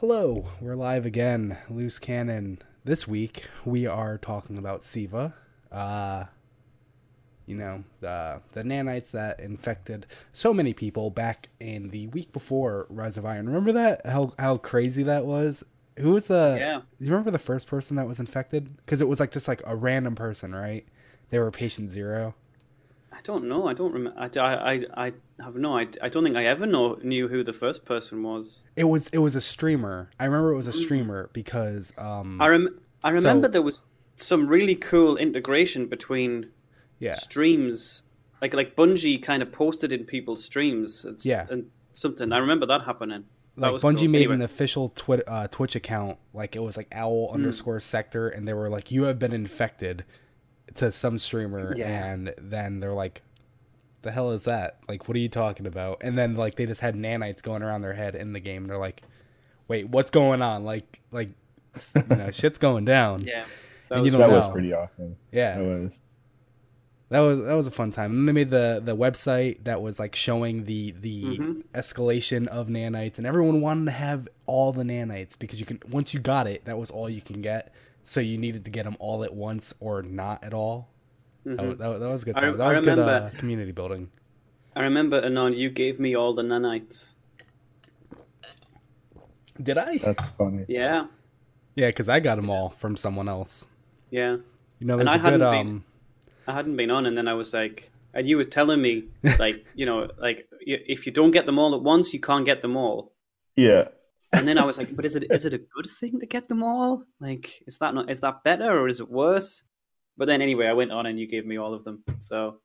Hello, we're live again. Loose Cannon. This week we are talking about Siva. Uh, you know, the the nanites that infected so many people back in the week before Rise of Iron. Remember that? How how crazy that was? Who was the Yeah. You remember the first person that was infected? Because it was like just like a random person, right? They were patient zero. I don't know. I don't remember. I, I, I, I have no. I, I don't think I ever know knew who the first person was. It was it was a streamer. I remember it was a streamer because um I rem- I remember So- there was some really cool integration between yeah streams. Like like Bungie kind of posted in people's streams. It's, Yeah. and something. I remember that happening. That like Bungie cool. made Anyway. an official twi- uh, Twitch account, like it was like owl Hmm. underscore sector, and they were like, "You have been infected," to some streamer, Yeah. and then they're like, "The hell is that? Like, what are you talking about?" And then like they just had nanites going around their head in the game. They're like, "Wait, what's going on? Like, like, you know, shit's going down." Yeah. That was, that was pretty awesome. Yeah. That was. That was that was a fun time. And they made the the website that was like showing the the Mhm. escalation of nanites, and everyone wanted to have all the nanites because you can once you got it, that was all you can get. So you needed to get them all at once or not at all. That, Mhm. was, that, was- that was good. I- Time. That I was good uh, community building. I remember Anon. You gave me all the nanites. Did I? That's funny. Yeah. Yeah, because I got them all from someone else. Yeah. You know, And there's I a good hadn't been- um. I hadn't been on, and then I was like, and you were telling me, like, you know, like if you don't get them all at once, you can't get them all. Yeah. And then I was like, but is it is it a good thing to get them all? Like, is that not is that better or is it worse? But then anyway, I went on and you gave me all of them. So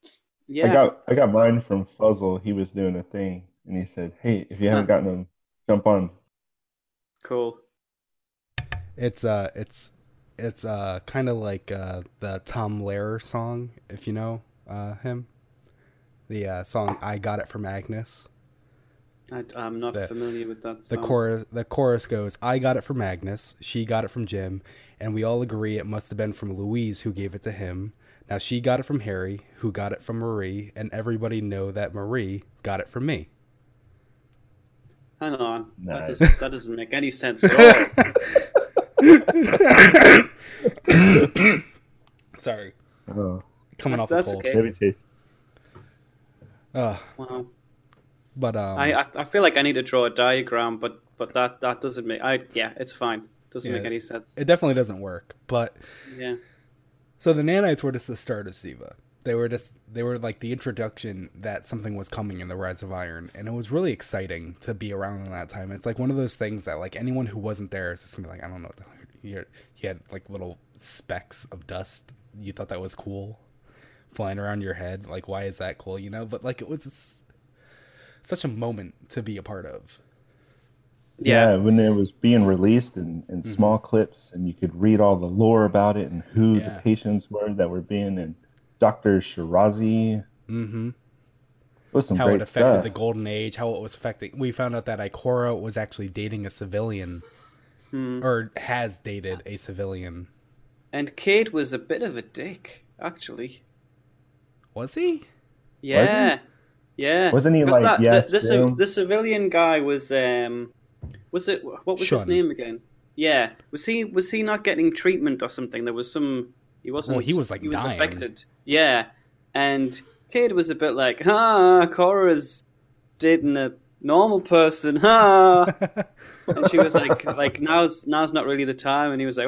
yeah, I got I got mine from Fuzzle. He was doing a thing, and he said, "Hey, if you haven't Huh. gotten them, jump on." cool. It's uh, it's it's uh, kind of like uh, the Tom Lehrer song, if you know uh him. The uh, song "I Got It from Agnes." I, I'm not The- familiar with that. The chorus, the chorus goes, "I got it from Agnes, she got it from Jim, and we all agree it must have been from Louise who gave it to him. Now she got it from Harry, who got it from Marie, and everybody know that Marie got it from me." Hang on, that, Nice. does, that doesn't make any sense at all. Sorry, Oh, coming off That's the cold. okay. maybe taste. Uh, wow. But um, I, I feel like I need to draw a diagram, but but that that doesn't make I yeah, it's fine. Doesn't make any sense. it definitely doesn't work. But Yeah. So the nanites were just the start of Siva. They were just they were like the introduction that something was coming in the Rise of Iron, and it was really exciting to be around in that time. It's like one of those things that like anyone who wasn't there is just gonna be like, I don't know what the hell you he had like little specks of dust. You thought that was cool, flying around your head. Like, why is that cool? You know, but like it was just such a moment to be a part of. Yeah. Yeah. when it was being released in, in Mhm. small clips, and you could read all the lore about it and who Yeah. the patients were that were being and Doctor Shirazi. Mm-hmm. It was some How great it affected stuff. the Golden Age, how it was affecting. We found out that Ikora was actually dating a civilian, Hmm. or has dated a civilian. And Cayde was a bit of a dick, actually. Was he? Yeah. Yeah. Wasn't he like, that, yes, the, the, ci- the civilian guy was um was it what was his name again? Yeah. Was he was he not getting treatment or something? There was some he wasn't Well, he was, like, he was dying. affected. Yeah. And Cayde was a bit like, ah, Cora's dating a normal person, ha and she was like like now's now's not really the time and he was like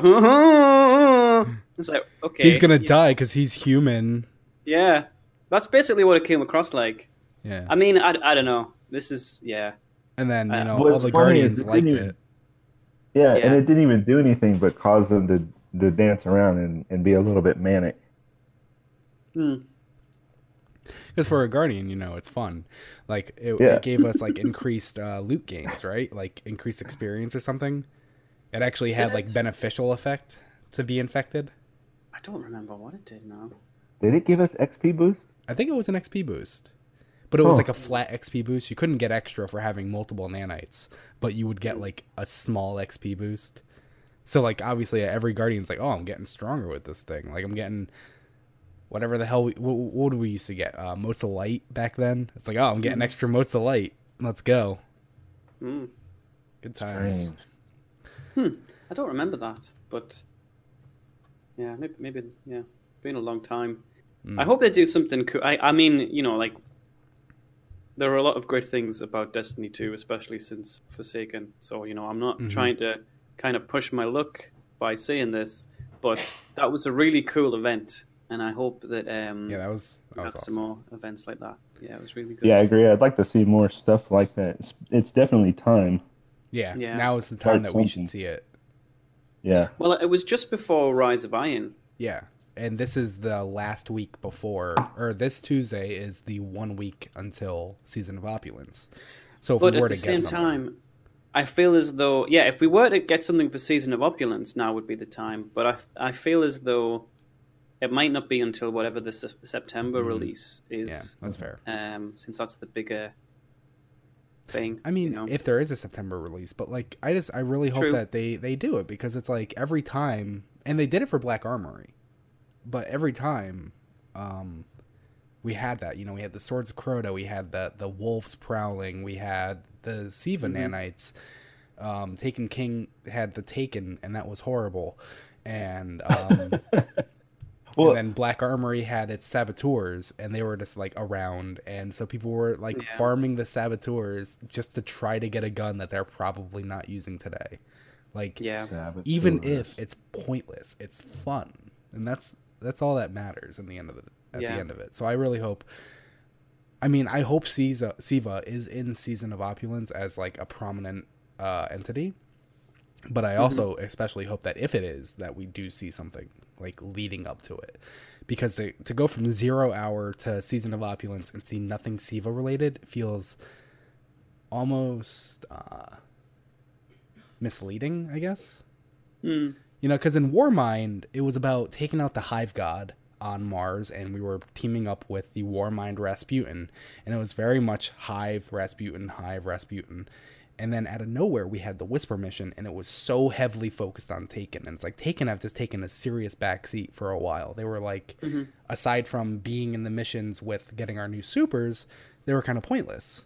it's like okay he's gonna yeah. die because he's human. Yeah, that's basically what it came across like. Yeah. I mean, I, I don't know. This is yeah. And then you Uh, know what's all the guardians it liked even- it. yeah, and it didn't even do anything but cause them to, to dance around and, and be a little bit manic. Hmm. Because for a guardian, you know, it's fun. Like it, Yeah. it gave us like increased uh, loot gains, right? Like increased experience or something. It actually had Did like it? beneficial effect to be infected. I don't remember what it did now. Did it give us XP boost? I think it was an XP boost, but it was Huh. like a flat XP boost. You couldn't get extra for having multiple nanites, but you would get like a small XP boost. So like obviously every guardian's like, oh, I'm getting stronger with this thing. Like I'm getting whatever the hell we what, what did we used to get? Uh, motes of light back then. It's like, oh, I'm getting extra motes of light. Let's go. Hmm. Good times. Hmm. I don't remember that, but yeah, maybe, maybe yeah, been a long time. Mm. I hope they do something cool. I, I mean, you know, like there are a lot of great things about Destiny 2, especially since Forsaken. So, you know, I'm not Mhm. trying to kind of push my luck by saying this, but that was a really cool event, and I hope that um, Yeah, that was we that have was some more events like that. Yeah, it was really good. Yeah, I agree. I'd like to see more stuff like that. It's, it's definitely time. Yeah, Yeah. now is the time Start that we should see it. Yeah. Well, it was just before Rise of Iron. Yeah. And this is the last week before, or this Tuesday is the one week until Season of Opulence. So if But we were at the to get same something, time, I feel as though, yeah, if we were to get something for Season of Opulence, now would be the time. But I, I feel as though it might not be until whatever the Se- September Mhm. release is, yeah, that's fair. um, since that's the bigger thing. I mean, you know? if there is a September release, but like, I just, I really hope True. that they they do it because it's like every time, and they did it for Black Armory, but every time, um, we had that. You know, we had the Swords of Crota, we had the the wolves prowling, we had the Siva Mhm. nanites. Um, Taken King had the Taken, and that was horrible. And um, Well, and then Black Armory had its saboteurs, and they were just like around, and so people were like Yeah. farming the saboteurs just to try to get a gun that they're probably not using today. Like, yeah, Sabbath even if it's pointless, it's fun, and that's that's all that matters in the end of it. At Yeah. the end of it, so I really hope. I mean, I hope Siva, Siva is in Season of Opulence as like a prominent uh, entity, but I also especially hope that if it is, that we do see something like leading up to it, because the, to go from zero hour to Season of Opulence and see nothing Siva related feels almost uh, misleading, I guess. Hmm. You know, because in Warmind, it was about taking out the Hive God on Mars, and we were teaming up with the Warmind Rasputin, and it was very much Hive Rasputin, Hive Rasputin. And then out of nowhere, we had the Whisper mission, and it was so heavily focused on Taken. And it's like Taken have just taken a serious backseat for a while. They were like, Mhm. aside from being in the missions with getting our new supers, they were kind of pointless.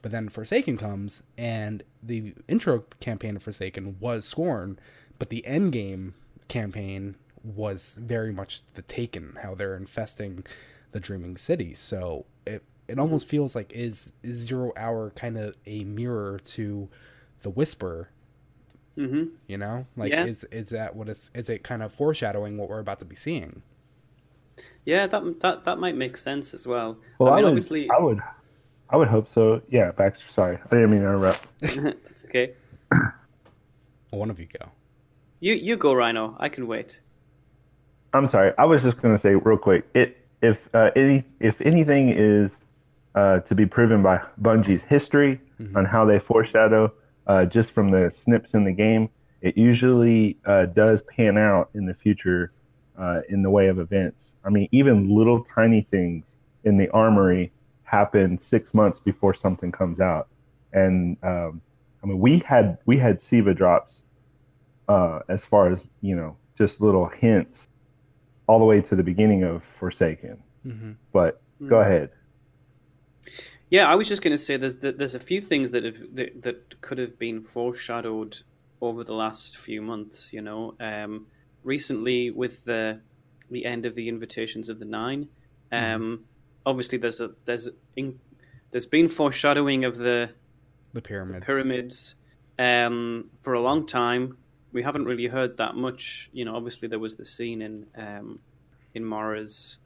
But then Forsaken comes, and the intro campaign of Forsaken was Scorn, but the end game campaign was very much the Taken, how they're infesting the Dreaming City. So it it almost feels like is is Zero Hour kind of a mirror to the Whisper, hmm you know? Like Yeah. is is that what it's is it kind of foreshadowing what we're about to be seeing? Yeah, that that that might make sense as well. Well, I I, would, obviously, I would, I would hope so. Yeah, Baxter. Sorry, I didn't mean to interrupt. that's okay. One of you go. You you go, Rhino. I can wait. I'm sorry. I was just going to say real quick. It if uh, any if anything is uh, to be proven by Bungie's history Mhm. on how they foreshadow uh, just from the snips in the game, it usually uh, does pan out in the future uh, in the way of events. I mean, even little tiny things in the armory happen six months before something comes out, and um, I mean, we had we had Siva drops uh, as far as you know, just little hints all the way to the beginning of Forsaken. Mm-hmm. But go Mm. ahead. Yeah, I was just going to say there's there's a few things that have that, that could have been foreshadowed over the last few months. You know, um, recently with the the end of the Invitations of the Nine, um, obviously there's a there's in, there's been foreshadowing of the The pyramids. pyramids um, for a long time. We haven't really heard that much. You know, obviously there was the scene in um, in Mara's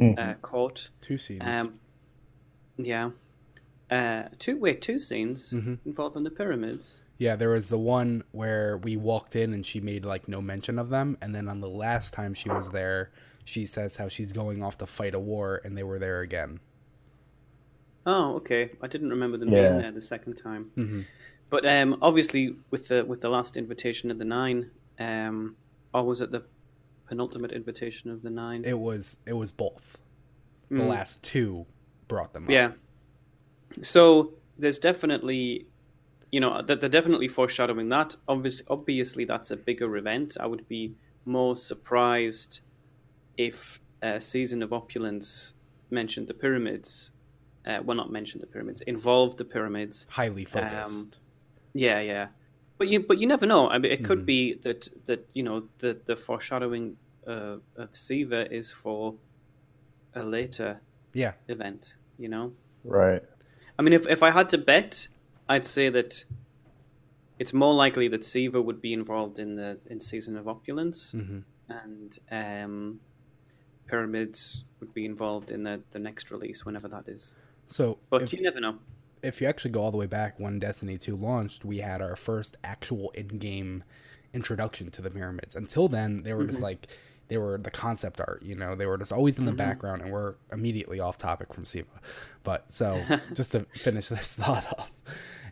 Mhm. uh, court. Two scenes. Um, yeah. Uh, two wait, two scenes Mhm. involving the pyramids. Yeah, there was the one where we walked in and she made like no mention of them, and then on the last time she was there, she says how she's going off to fight a war, and they were there again. Oh, okay. I didn't remember them Yeah. being there the second time. Mm-hmm. But um, obviously, with the with the last invitation of the nine, um, or was it the penultimate invitation of the nine? It was it was both. The Mm. last two brought them. Up. Yeah. So there's definitely, you know, that they're definitely foreshadowing that. Obviously, obviously, that's a bigger event. I would be more surprised if uh, Season of Opulence mentioned the pyramids. Uh, well, not mentioned the pyramids, involved the pyramids. highly focused. Um, Yeah, yeah. But you, but you never know. I mean, it could Mhm. be that that you know the the foreshadowing uh, of Siva is for a later Yeah. event. You know, Right. I mean, if if I had to bet, I'd say that it's more likely that Siva would be involved in the in season of opulence, hmm and um, pyramids would be involved in the the next release, whenever that is. So But if, you never know. If you actually go all the way back when Destiny 2 launched, we had our first actual in-game introduction to the pyramids. Until then, they were just Mhm. like they were the concept art, you know, they were just always in the Mhm. background and we're immediately off topic from Siva. But so just to finish this thought off.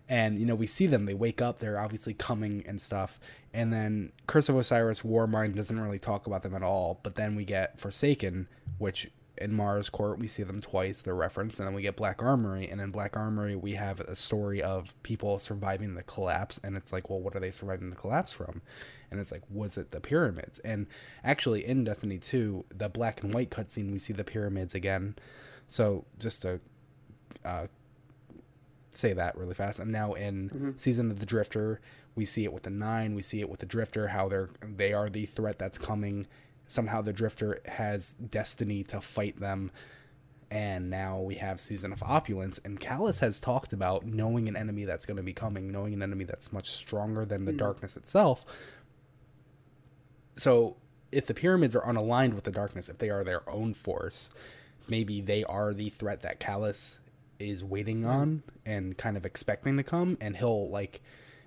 And you know, we see them, they wake up, they're obviously coming and stuff. And then Curse of Osiris Warmind doesn't really talk about them at all, but then we get Forsaken, which in Mara's Court we see them twice, they're referenced, and then we get Black Armory, and in Black Armory we have a story of people surviving the collapse, and it's like, well, what are they surviving the collapse from? And it's like, was it the pyramids? And actually in Destiny 2, the black and white cutscene, we see the pyramids again. So just to uh, say that really fast. And now in Mhm. Season of the Drifter, we see it with the Nine, we see it with the Drifter, how they're they are the threat that's coming. Somehow the Drifter has destiny to fight them. And now we have Season of Opulence, and Calus has talked about knowing an enemy that's going to be coming, knowing an enemy that's much stronger than the Mhm. darkness itself. So, if the pyramids are unaligned with the darkness, if they are their own force, maybe they are the threat that Calus is waiting on and kind of expecting to come, and he'll like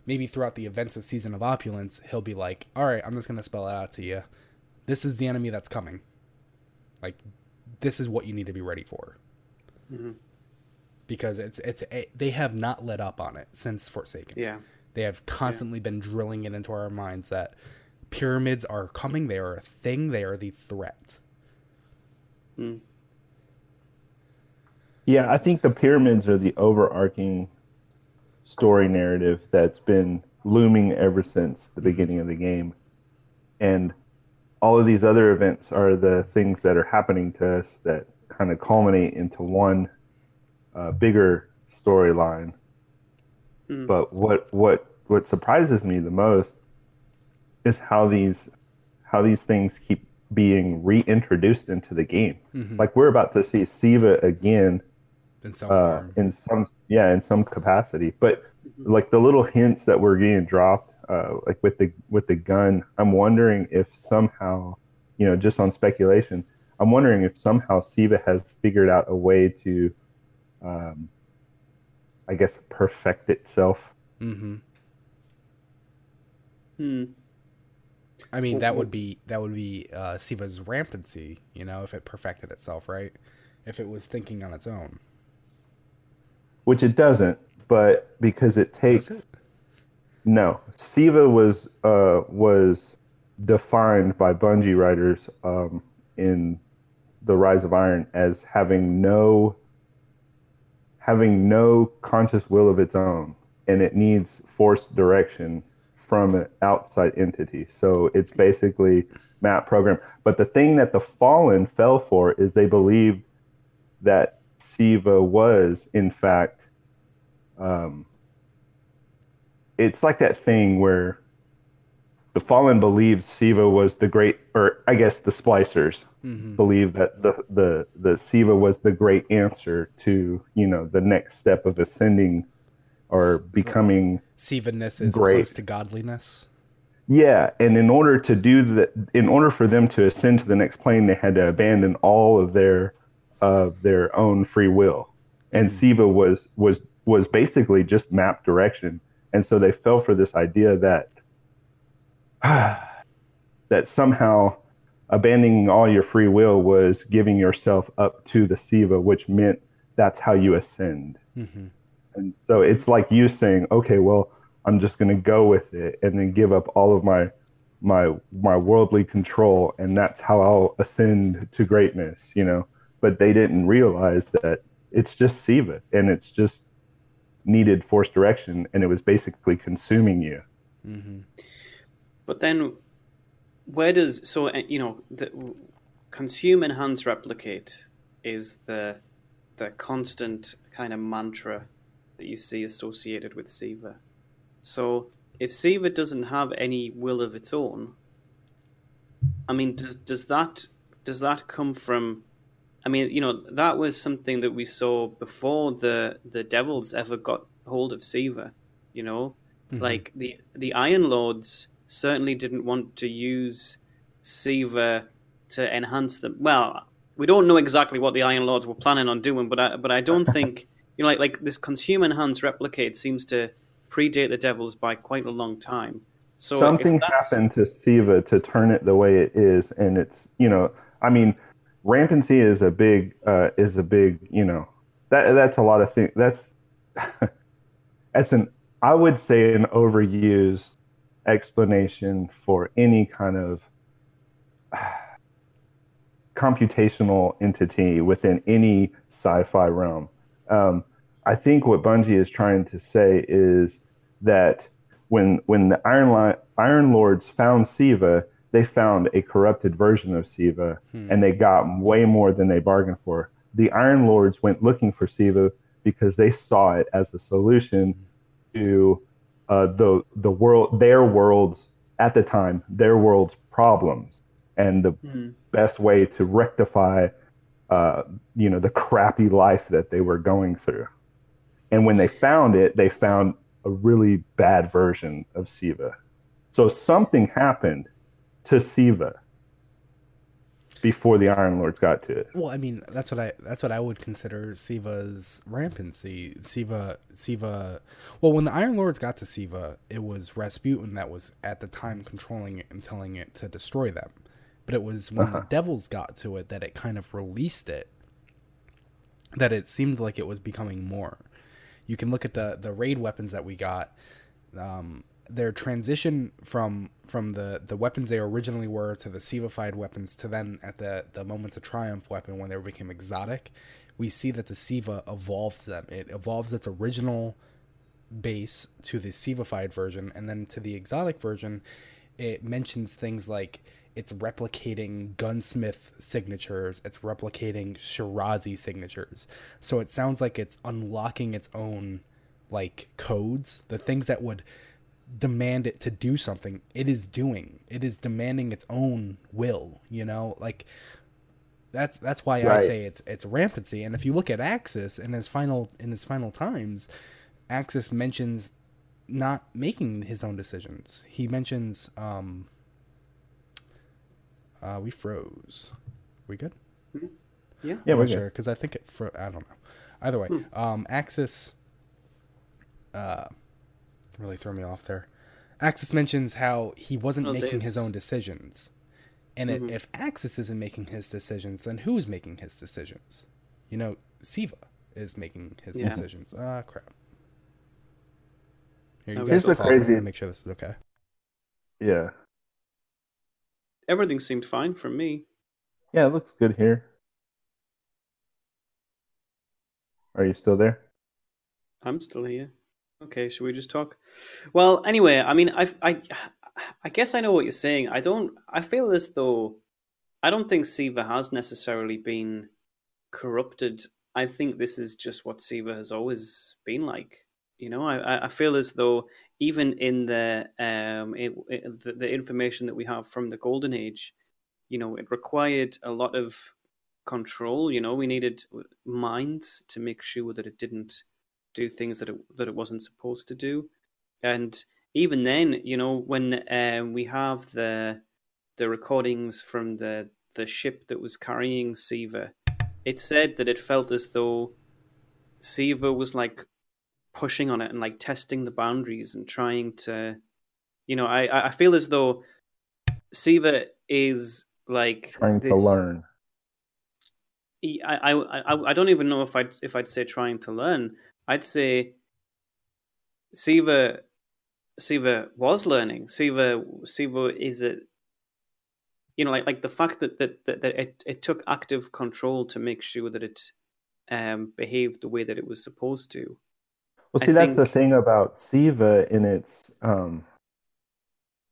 maybe throughout the events of Season of Opulence, he'll be like, "All right, I'm just gonna spell it out to you. This is the enemy that's coming. Like, this is what you need to be ready for." Mhm. Because it's it's a, they have not let up on it since Forsaken. Yeah. They have constantly been drilling it into our minds that pyramids are coming. They are a thing. They are the threat. Mm. Yeah, I think the pyramids are the overarching story narrative that's been looming ever since the beginning of the game. And all of these other events are the things that are happening to us that kind of culminate into one uh, bigger storyline. Mm. But what what what surprises me the most is how these how these things keep being reintroduced into the game. Mm-hmm. Like we're about to see Siva again in some uh, in some yeah in some capacity but Mhm. like the little hints that we're getting dropped uh, like with the with the gun i'm wondering if somehow you know just on speculation i'm wondering if somehow siva has figured out a way to um, i guess perfect itself mm-hmm. Hmm. I mean, that would be that would be uh, Siva's rampancy. You know, if it perfected itself, right? If it was thinking on its own. which it doesn't but because it takes Does it? No, Siva was uh, was defined by Bungie writers um, in the Rise of Iron as having no having no conscious will of its own, and it needs forced direction from an outside entity. So it's basically map program. But the thing that the Fallen fell for is they believed that Siva was in fact. Um, it's like that thing where the fallen believed Siva was the great, or I guess the splicers Mhm. believe that the the the Siva was the great answer to you know the next step of ascending or becoming. Sivaness is Great. close to godliness. Yeah, and in order to do that, in order for them to ascend to the next plane, they had to abandon all of their of their own free will, and Mhm. Siva was was was basically just map direction, and so they fell for this idea that that somehow abandoning all your free will was giving yourself up to the Siva, which meant that's how you ascend. Mm-hmm. And so it's like you saying, okay, well, I'm just going to go with it and then give up all of my my my worldly control and that's how I'll ascend to greatness, you know. But they didn't realize that it's just Siva and it's just needed force direction and it was basically consuming you. Mm-hmm. But then, where does so uh, you know the consume, enhance, replicate is the the constant kind of mantra that you see associated with Siva. So if Siva doesn't have any will of its own, I mean, does does that does that come from? I mean, you know, that was something that we saw before the the devils ever got hold of Siva. You know, mm-hmm. like the the Iron Lords certainly didn't want to use Siva to enhance them. Well, we don't know exactly what the Iron Lords were planning on doing, but I, but I don't think you know, like like this consume enhance replicate seems to predate the Devils by quite a long time. So something happened to Siva to turn it the way it is, and it's you know, I mean, rampancy is a big uh, is a big you know that that's a lot of things. That's that's an I would say an overused explanation for any kind of computational entity within any sci-fi realm. Um, I think what Bungie is trying to say is that when when the Iron Li- Iron Lords found Siva, they found a corrupted version of Siva, hmm. and they got way more than they bargained for. The Iron Lords went looking for Siva because they saw it as a solution to uh, the the world their world's at the time their world's problems and the hmm. best way to rectify uh, you know the crappy life that they were going through and when they found it they found a really bad version of siva so something happened to siva before the Iron Lords got to it. Well, I mean, that's what I that's what I would consider Siva's rampancy. Siva Siva well, when the Iron Lords got to Siva, it was Rasputin that was at the time controlling it and telling it to destroy them. But it was when uh-huh. the devils got to it that it kind of released it. That it seemed like it was becoming more. You can look at the the raid weapons that we got. Um, their transition from from the the weapons they originally were to the Sivified weapons to then at the the moments of triumph weapon when they became exotic, we see that the Siva evolves them. It evolves its original base to the Sivified version, and then to the exotic version, it mentions things like it's replicating gunsmith signatures, it's replicating Shirazi signatures. So it sounds like it's unlocking its own like codes, the things that would demand it to do something it is doing. It is demanding its own will you know? Like that's that's why right. i say it's it's rampancy. And if you look at Aksis in his final in his final times Aksis mentions not making his own decisions. He mentions um uh we froze. We good? Mm-hmm. yeah. Yeah we're sure because i think it fro- i don't know. Either way hmm. um Aksis uh really threw me off there. Aksis mentions how he wasn't making his own decisions. And mm-hmm. if Aksis isn't making his decisions, then who's making his decisions? You know, Siva is making his yeah. decisions. Ah, crap. Here, you guys the crazy. Make sure this is okay. Yeah. Everything seemed fine for me. Yeah, it looks good here. Are you still there? I'm still here. Okay, should we just talk? Well, anyway, I mean, I, I, I guess I know what you're saying. I don't. I feel as though I don't think Siva has necessarily been corrupted. I think this is just what Siva has always been like. You know, I, I feel as though even in the um it, it, the, the information that we have from the Golden Age, you know, it required a lot of control. You know, we needed minds to make sure that it didn't do things that it that it wasn't supposed to do, and even then, you know, when um, we have the the recordings from the the ship that was carrying Siva, it said that it felt as though Siva was like pushing on it and like testing the boundaries and trying to, you know, I I feel as though Siva is like trying this, to learn. I, I I don't even know if I'd if I'd say trying to learn, I'd say Siva Siva was learning. Siva Siva is a you know like like the fact that that, that, that it, it took active control to make sure that it um, behaved the way that it was supposed to. Well, see, I that's think... the thing about Siva in its um,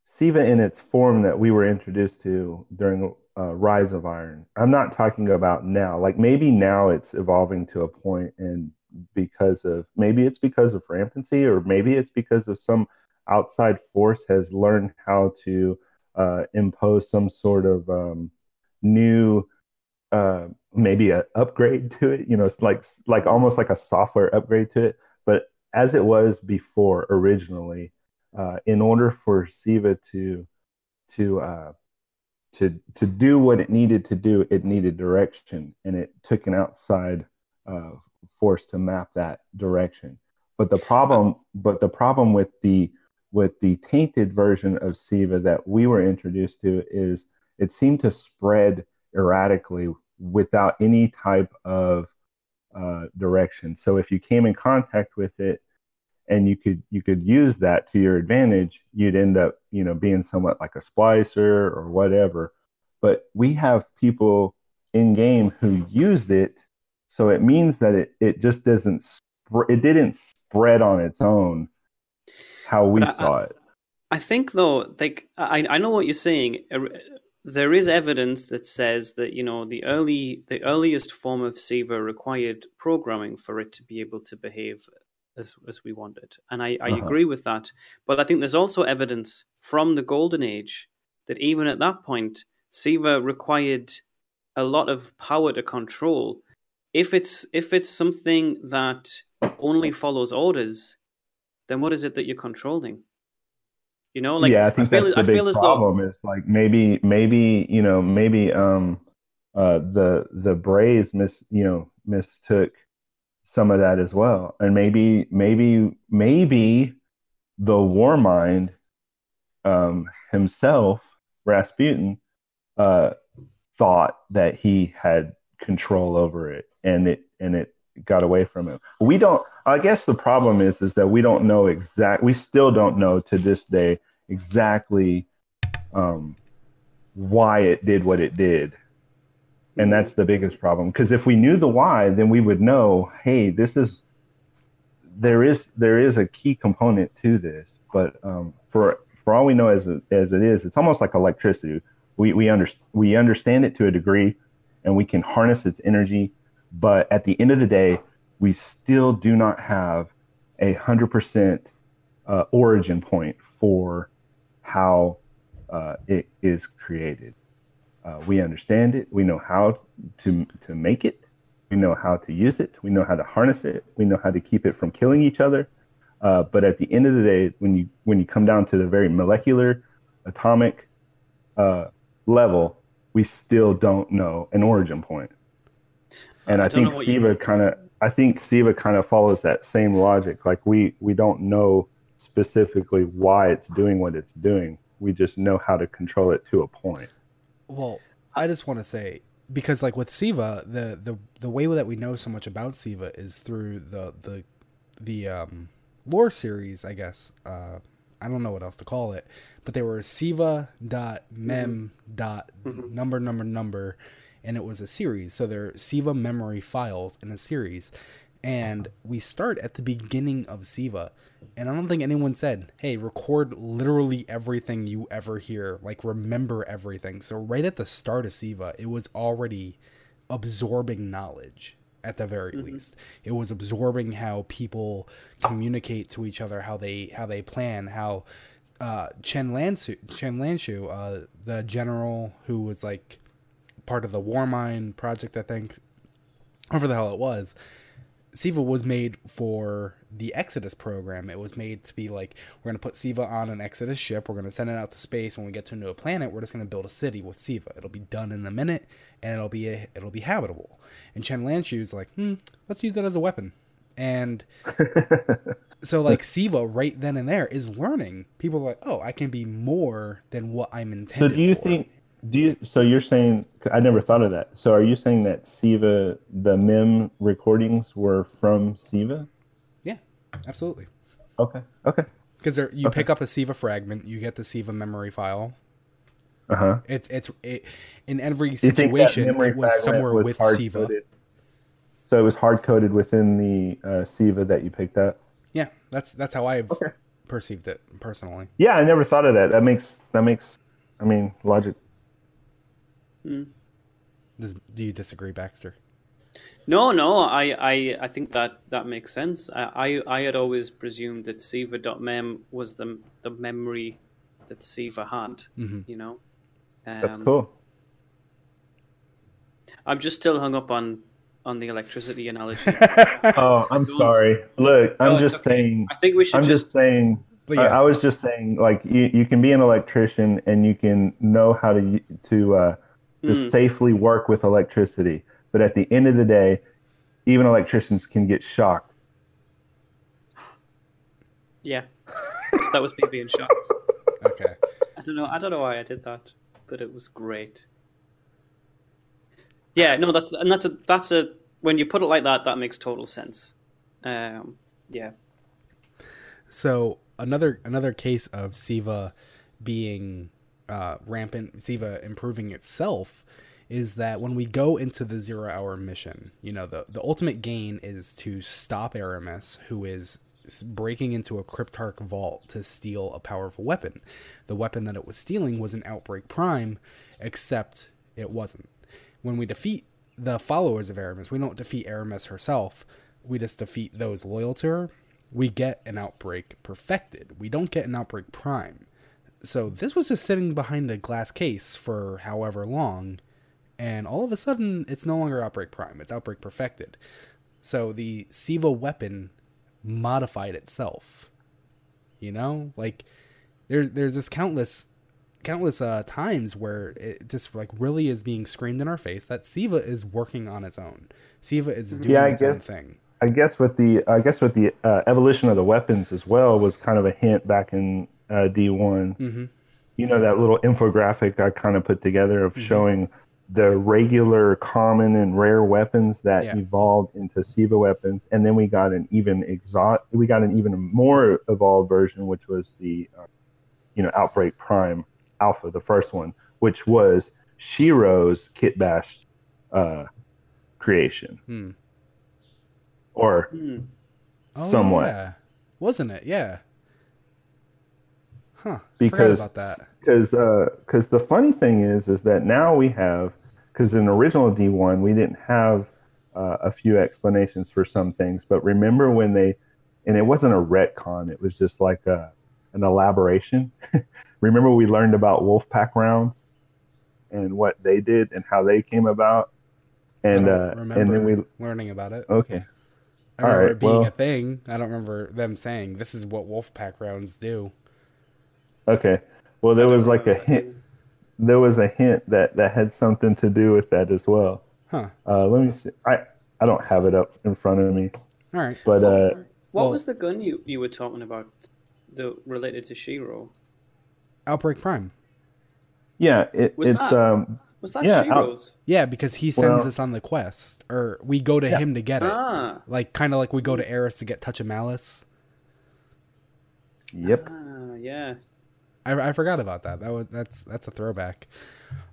Siva in its form that we were introduced to during uh, Rise of Iron. I'm not talking about now. Like maybe now it's evolving to a point and because of maybe it's because of rampancy or maybe it's because of some outside force has learned how to uh, impose some sort of um, new uh, maybe an upgrade to it you know it's like like almost like a software upgrade to it. But as it was before originally uh, in order for siva to to uh, to to do what it needed to do it needed direction and it took an outside uh, force to map that direction but the problem but the problem with the with the tainted version of Siva that we were introduced to is it seemed to spread erratically without any type of uh, direction. So if you came in contact with it and you could you could use that to your advantage, you'd end up you know being somewhat like a splicer or whatever. But we have people in game who used it, so it means that it it just doesn't it didn't spread on its own how we but saw it. I think though, like I I know what you're saying. There is evidence that says that you know the early the earliest form of Siva required programming for it to be able to behave as as we wanted, and I, I uh-huh. agree with that. But I think there's also evidence from the Golden Age that even at that point, Siva required a lot of power to control. If it's if it's something that only follows orders, then what is it that you're controlling? You know, like yeah, I think I feel, that's the I big problem. Though... Is like maybe, maybe you know, maybe um, uh, the the Braves mis you know mistook some of that as well, and maybe, maybe, maybe the War Mind um, himself, Rasputin, uh, thought that he had control over it, and it and it got away from him. We don't. I guess the problem is is that we don't know exact. We still don't know to this day exactly um, why it did what it did, and that's the biggest problem. Because if we knew the why, then we would know. Hey, this is there is there is a key component to this, but um, for for all we know as as it is, it's almost like electricity. We we under, we understand it to a degree, and we can harness its energy but at the end of the day, we still do not have a hundred percent uh, origin point for how uh, it is created. Uh, we understand it. We know how to to make it. We know how to use it. We know how to harness it. We know how to keep it from killing each other. Uh, but at the end of the day, when you when you come down to the very molecular, atomic uh, level, we still don't know an origin point. And I, I think Siva kind of, I think Siva kind of follows that same logic. Like we we don't know specifically why it's doing what it's doing. We just know how to control it to a point. Well, I just want to say because like with Siva, the the the way that we know so much about Siva is through the the the um, lore series, I guess. Uh, I don't know what else to call it, but they were Siva dot mem dot mm-hmm. number number number and it was a series. So they're Siva memory files in a series. And we start at the beginning of Siva. And I don't think anyone said, hey, record literally everything you ever hear. Like, remember everything. So, right at the start of Siva, it was already absorbing knowledge at the very mm-hmm. least. It was absorbing how people communicate to each other, how they how they plan, how uh, Chen Lanshu, Chen Lanshu, uh, the general who was like part of the Warmind project, I think, whatever the hell it was. Siva was made for the Exodus program. It was made to be like we're going to put Siva on an Exodus ship. We're going to send it out to space. When we get to a new planet, we're just going to build a city with Siva. It'll be done in a minute, and it'll be a, it'll be habitable. And Chen is like, hmm, let's use that as a weapon. And so like Siva right then and there is learning. People are like, oh, I can be more than what I'm intended. To So do you for. think? Do you so you're saying i never thought of that. So are you saying that siva the mem recordings were from siva? Yeah absolutely. Okay okay. Because you okay. pick up a siva fragment you get the siva memory file. Uh-huh. It's it's it, in every situation it was somewhere was with siva. so it was hard coded within the uh, siva that you picked up? Yeah that's that's how i've okay. perceived it personally. Yeah i never thought of that. That makes that makes i mean logic Mm. Does, do you disagree, Baxter? No, no, I, I, I think that that makes sense. I, I, I had always presumed that Siva.mem was the the memory that Siva had. Mhm. You know, That's Um, cool. I'm just still hung up on on the electricity analogy. Oh, I'm Don't- sorry. Look, I'm No, just okay. saying. I think we should I'm just. just saying. But I, I was just saying, like you, you can be an electrician and you can know how to to uh, to Mm. safely work with electricity, but at the end of the day, even electricians can get shocked. Yeah, that was me being shocked. okay. I don't know. I don't know why I did that, but it was great. Yeah, no, that's and that's a that's a when you put it like that, that makes total sense. Um, yeah, So another another case of Siva being uh, rampant, Siva improving itself, is that when we go into the zero hour mission, you know, the the ultimate gain is to stop Aramis, who is breaking into a cryptarch vault to steal a powerful weapon. The weapon that it was stealing was an Outbreak Prime, except it wasn't. When we defeat the followers of Aramis, we don't defeat Aramis herself. We just defeat those loyal to her. We get an Outbreak perfected. We don't get an Outbreak Prime. So this was just sitting behind a glass case for however long, and all of a sudden it's no longer Outbreak Prime. It's Outbreak Perfected. So the Siva weapon modified itself. You know, like there's there's this countless countless uh, times where it just like really is being screamed in our face that Siva is working on its own. Siva is doing Yeah, its own thing. I guess with the I guess with the uh, evolution of the weapons as well was kind of a hint back in uh, D1. hmm You know that little infographic I kind of put together Mm-hmm. of showing the regular, common, and rare weapons that Yeah. evolved into Siva weapons, and then we got an even exot we got an even more evolved version, which was the uh, you know Outbreak Prime Alpha, the first one, which was Shiro's Kit Bash uh, creation, Hmm. or Hmm. Oh, Somewhat. yeah. wasn't it? Yeah. Huh. because Forgot about that. because because the funny thing is is that now we have because in original D1 we didn't have uh, a few explanations for some things, but remember when they and it wasn't a retcon, it was just like a, an elaboration. remember we learned about Wolfpack rounds and what they did and how they came about, and I uh, and then we learning about it. okay I remember it being well- a thing. I don't remember them saying this is what Wolfpack rounds do. Okay. Well, there was like a hint. There was a hint that that had something to do with that as well. Huh. Uh, let me see. I I don't have it up in front of me, All right. but uh, What well- was the gun you, you were talking about the related to Shiro? Outbreak Prime. yeah, it, Was it's that- um Was that Yeah, out- Shiro's? Yeah, because he sends Well- us on the quest, or we go to Yeah. him to get it. Ah, Like kind of like we go to Eris to get Touch of Malice. yep. ah, yeah. I, I forgot about that. That was that's that's a throwback.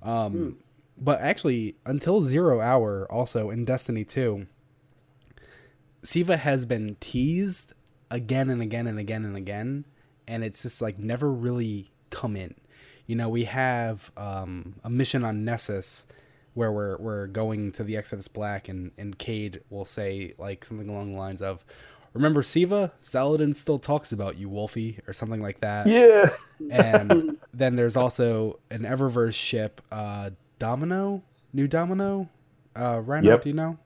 Um, Hmm. but actually, until Zero Hour, also in Destiny Two, Siva has been teased again and again and again and again, and it's just like never really come in. You know, we have um, a mission on Nessus where we're we're going to the Exodus Black, and and Cayde will say like something along the lines of. Remember Siva? Saladin still talks about you, Wolfie, or something like that Yeah. and then there's also an Eververse ship, uh, Domino, New Domino. Uh, Rhino, Yep. do you know?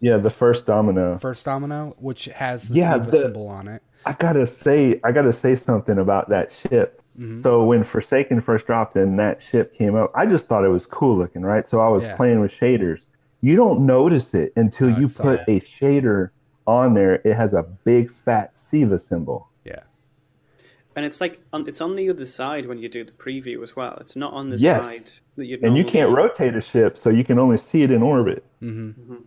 Yeah, the first domino. First Domino, which has the Yeah, Siva the- symbol on it. I gotta say, I gotta say something about that ship. Mhm. So when Forsaken first dropped and that ship came up, I just thought it was cool looking, right? So I was Yeah. playing with shaders. You don't notice it until No, you it's- put a shader on there. It has a big fat Siva symbol. Yeah, And it's like on, it's on the other side when you do the preview as well. It's not on the Yes. side that you'd And you can't rotate a ship, so you can only see it in orbit. hmm Mhm.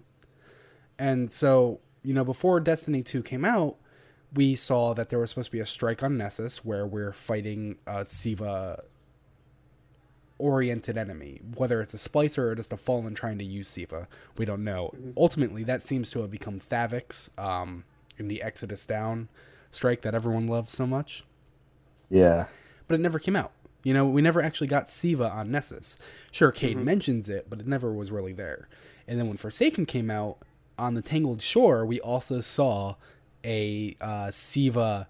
and so you know, before Destiny Two came out, we saw that there was supposed to be a strike on Nessus where we're fighting a Siva oriented enemy, whether it's a splicer or just a fallen trying to use Siva. We don't know. Ultimately, that seems to have become Thaviks um, in the Exodus Down strike that everyone loves so much. Yeah. But it never came out. You know, we never actually got Siva on Nessus. Sure, Cayde mentions it, but it never was really there. And then when Forsaken came out on the Tangled Shore, we also saw a uh, Siva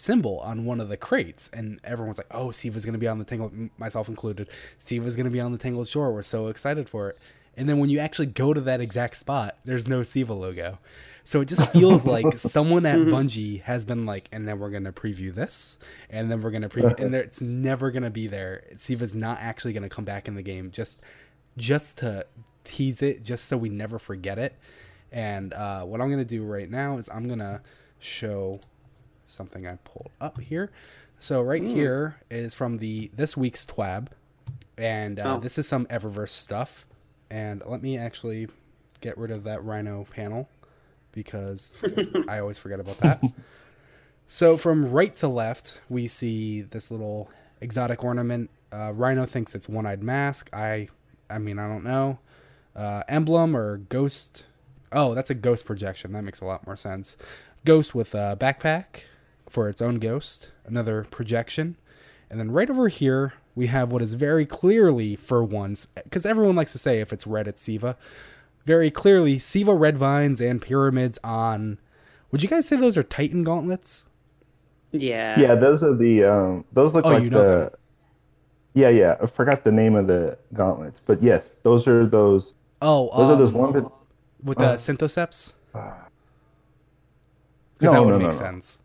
symbol on one of the crates, and everyone was like, "Oh, Siva's gonna be on the Tangled," myself included. Siva's gonna be on the Tangled Shore. We're so excited for it. And then when you actually go to that exact spot, there's no Siva logo. So it just feels like someone at Bungie has been like, and then we're gonna preview this, and then we're gonna preview, and there, it's never gonna be there. Siva's not actually gonna come back in the game, just just to tease it, just so we never forget it. And uh, what I'm gonna do right now is I'm gonna show something I pulled up here. So right here is from the this week's TWAB, and uh, Oh. this is some Eververse stuff. And let me actually get rid of that Rhino panel because I always forget about that. So from right to left, we see this little exotic ornament. Uh, Rhino thinks it's one-eyed mask. I, I mean, I don't know. Uh, emblem or ghost. Oh, that's a ghost projection. That makes a lot more sense. Ghost with a backpack for its own ghost. Another projection. And then right over here, we have what is very clearly, for once, because everyone likes to say if it's red, it's Siva. Very clearly, Siva red vines and pyramids on. Would you guys say those are Titan gauntlets? Yeah. Yeah, those are the um those look Oh, like you know the them. Yeah, yeah. I forgot the name of the gauntlets. But yes, those are those Oh, those are those um, one that with the uh, Synthoceps? uh, Because no, that would no, make no, no. sense.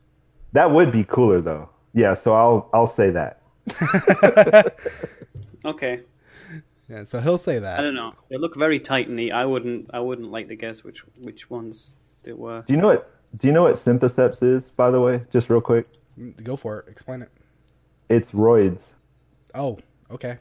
That would be cooler though. Yeah, so I'll I'll say that. Okay. Yeah, so he'll say that. I don't know. They look very titany. I wouldn't. I wouldn't like to guess which which ones they were. Do you know what do you know what Synthoceps is, by the way? Just real quick. Go for it. Explain it. It's roids. Oh, okay.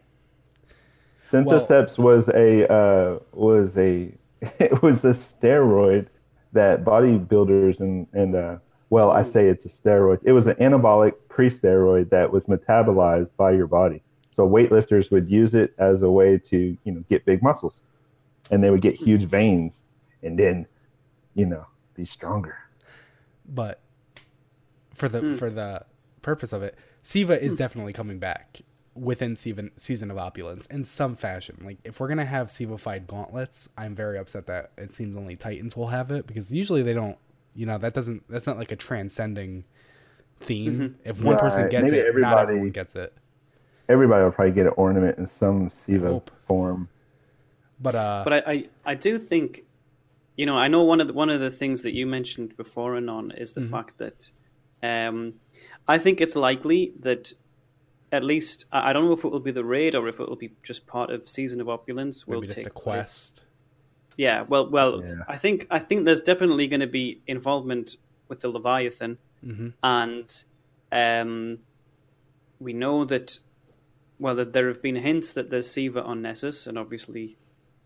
Synthoceps was a uh, was a it was a steroid that bodybuilders and and uh, well I hmm. say it's a steroid. It was an anabolic pre-steroid that was metabolized by your body. So weightlifters would use it as a way to you know get big muscles, and they would get hmm. huge veins, and then you know be stronger. But for the Hmm. for the purpose of it, Siva is hmm. definitely coming back within season season of opulence in some fashion. Like if we're gonna have Siva-fied gauntlets, I'm very upset that it seems only Titans will have it because usually they don't. You know that doesn't that's not like a transcending theme. If one person gets Maybe it, not everybody- everyone gets it. Everybody will probably get an ornament in some Siva Hope. form. But uh, But I, I, I do think, you know, I know one of the, one of the things that you mentioned before and on is the Mm-hmm. fact that, um, I think it's likely that, at least I I don't know if it will be the raid or if it will be just part of Season of Opulence. Will maybe just take a place. Yeah, well, well, Yeah. I think I think there's definitely going to be involvement with the Leviathan, hmm and um, we know that. Well, that there have been hints that there's Siva on Nessus, and obviously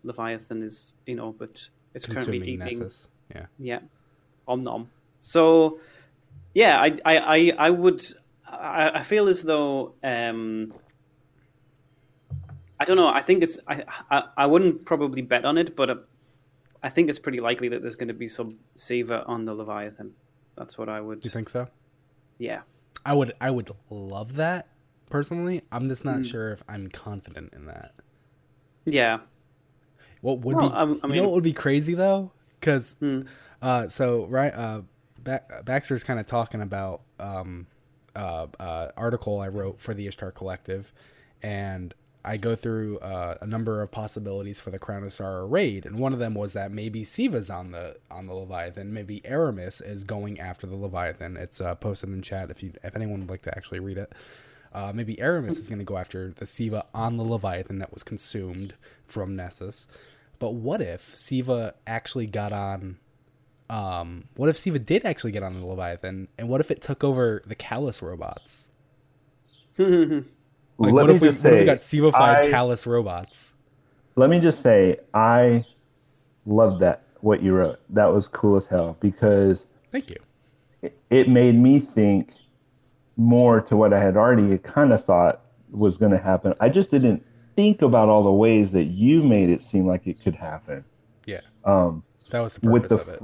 Leviathan is in orbit. It's currently Consuming eating. Nessus. Yeah. Yeah, om nom. So, yeah, I, I, I, I would. I, I feel as though. Um, I don't know. I think it's. I, I, I wouldn't probably bet on it, but uh, I think it's pretty likely that there's going to be some Siva on the Leviathan. That's what I would. You think so? Yeah. I would I would love that personally. I'm just not sure if I'm confident in that. Yeah. What would Well, be I- I you know mean- what would be crazy though? Cuz Hmm. uh so right uh ba- Baxter's kind of talking about um uh uh article I wrote for the Ishtar Collective and I go through uh, a number of possibilities for the Crown of Sorrow raid, and one of them was that maybe Siva's on the on the Leviathan, maybe Aramis is going after the Leviathan. It's uh, posted in chat if you if anyone would like to actually read it. Uh, maybe Aramis is going to go after the Siva on the Leviathan that was consumed from Nessus. But what if Siva actually got on? Um, what if Siva did actually get on the Leviathan, and what if it took over the Calus robots? Like, Let what me if we, just what if we say, got Siva-fied I- Calus robots? let me just say, I love that what you wrote. That was cool as hell because Thank you. it, it made me think more to what I had already kind of thought was going to happen. I just didn't think about all the ways that you made it seem like it could happen. Yeah, Um, that was the with the of it.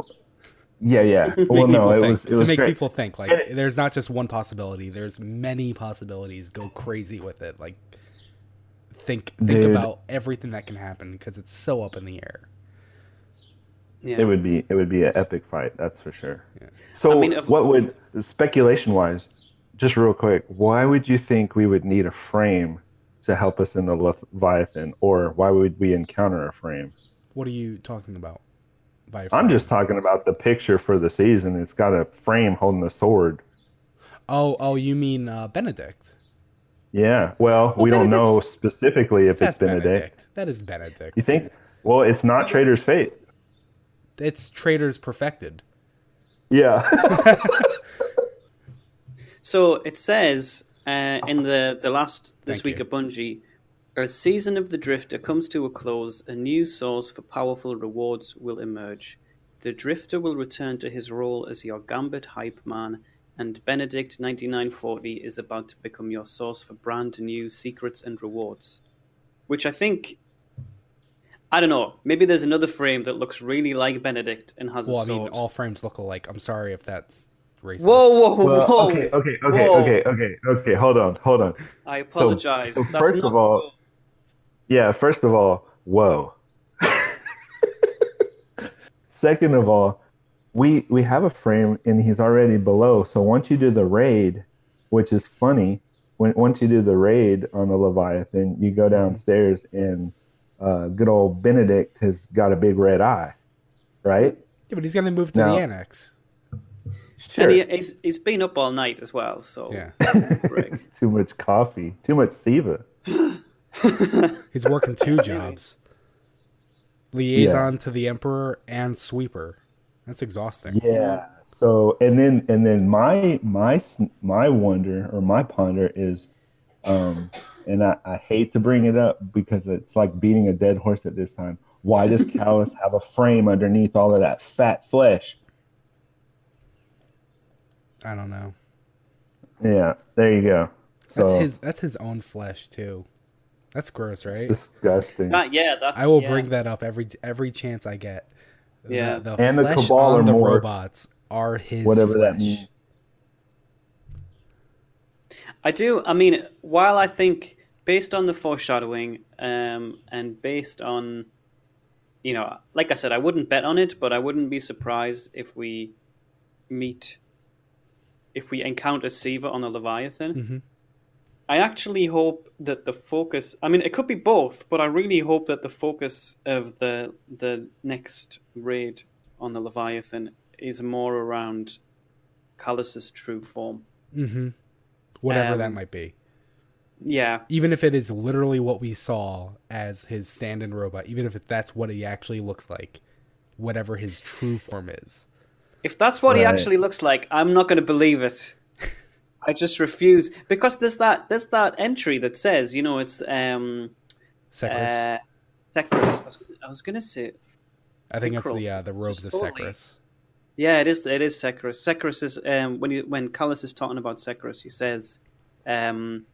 Fr- yeah, yeah. Well, no, it think. was it to was make great. people think. Like, it- there's not just one possibility. There's many possibilities. Go crazy with it. Like, think think Dude. about everything that can happen because it's so up in the air. yeah. It would be it would be an epic fight, that's for sure. Yeah. So I mean, if- what would speculation wise, just real quick, why would you think we would need a frame to help us in the Leviathan, or why would we encounter a frame? What are you talking about? By I'm just talking about the picture for the season. It's got a frame holding the sword. Oh, oh, you mean uh, Benedict? Yeah. Well, well we don't know specifically if it's Benedict. Benedict. That is Benedict. You think? Well, it's not Traitor's Fate. It's Traitor's Perfected. Yeah. so it says uh, in the, the last this Thank week you. of Bungie, as season of the Drifter comes to a close, a new source for powerful rewards will emerge. The Drifter will return to his role as your Gambit hype man, and Benedict 9940 is about to become your source for brand new secrets and rewards. Which I think I don't know. Maybe there's another frame that looks really like Benedict and has well, a sword. I mean, all frames look alike. I'm sorry if that's racist. Whoa, whoa, well, whoa. Okay, okay, okay, whoa. okay, okay, okay. Hold on, hold on. I apologize. So, so first of all, cool. Yeah. First of all, whoa. Second of all, we we have a frame and he's already below. So once you do the raid, which is funny, when once you do the raid on the Leviathan, you go downstairs and uh, good old Benedict has got a big red eye, right? Yeah, but he's gonna move to now, the annex. Sure. And he, he's he's been up all night as well, so yeah. too much coffee, too much Siva. he's working two jobs: liaison yeah. to the emperor and sweeper. That's exhausting. Yeah. So and then and then my my my wonder or my ponder is, um, and I, I hate to bring it up because it's like beating a dead horse at this time. Why does Calus have a frame underneath all of that fat flesh? I don't know. Yeah, there you go. So, that's his. That's his own flesh too. That's gross, right? disgusting. Not, yeah, that's. I will yeah. bring that up every every chance I get. Yeah, the, the and the cabal on the robots are his. Whatever flesh. that means. I do. I mean, while I think based on the foreshadowing um, and based on, you know, like I said, I wouldn't bet on it, but I wouldn't be surprised if we meet, if we encounter Siva on the Leviathan. Mm-hmm. I actually hope that the focus. I mean, it could be both, but I really hope that the focus of the the next raid on the Leviathan is more around Calus's true form. Mm-hmm. Whatever um, that might be. Yeah. Even if it is literally what we saw as his stand-in robot, even if that's what he actually looks like, whatever his true form is. If that's what right. he actually looks like, I'm not going to believe it. I just refuse because there's that there's that entry that says, you know, it's um. Uh. I was, I was gonna say. I think it's the uh, the robes of totally. Yeah, it is. It is Secrus. Secrus is um, when you, when Calus is talking about Secrus, he says, um,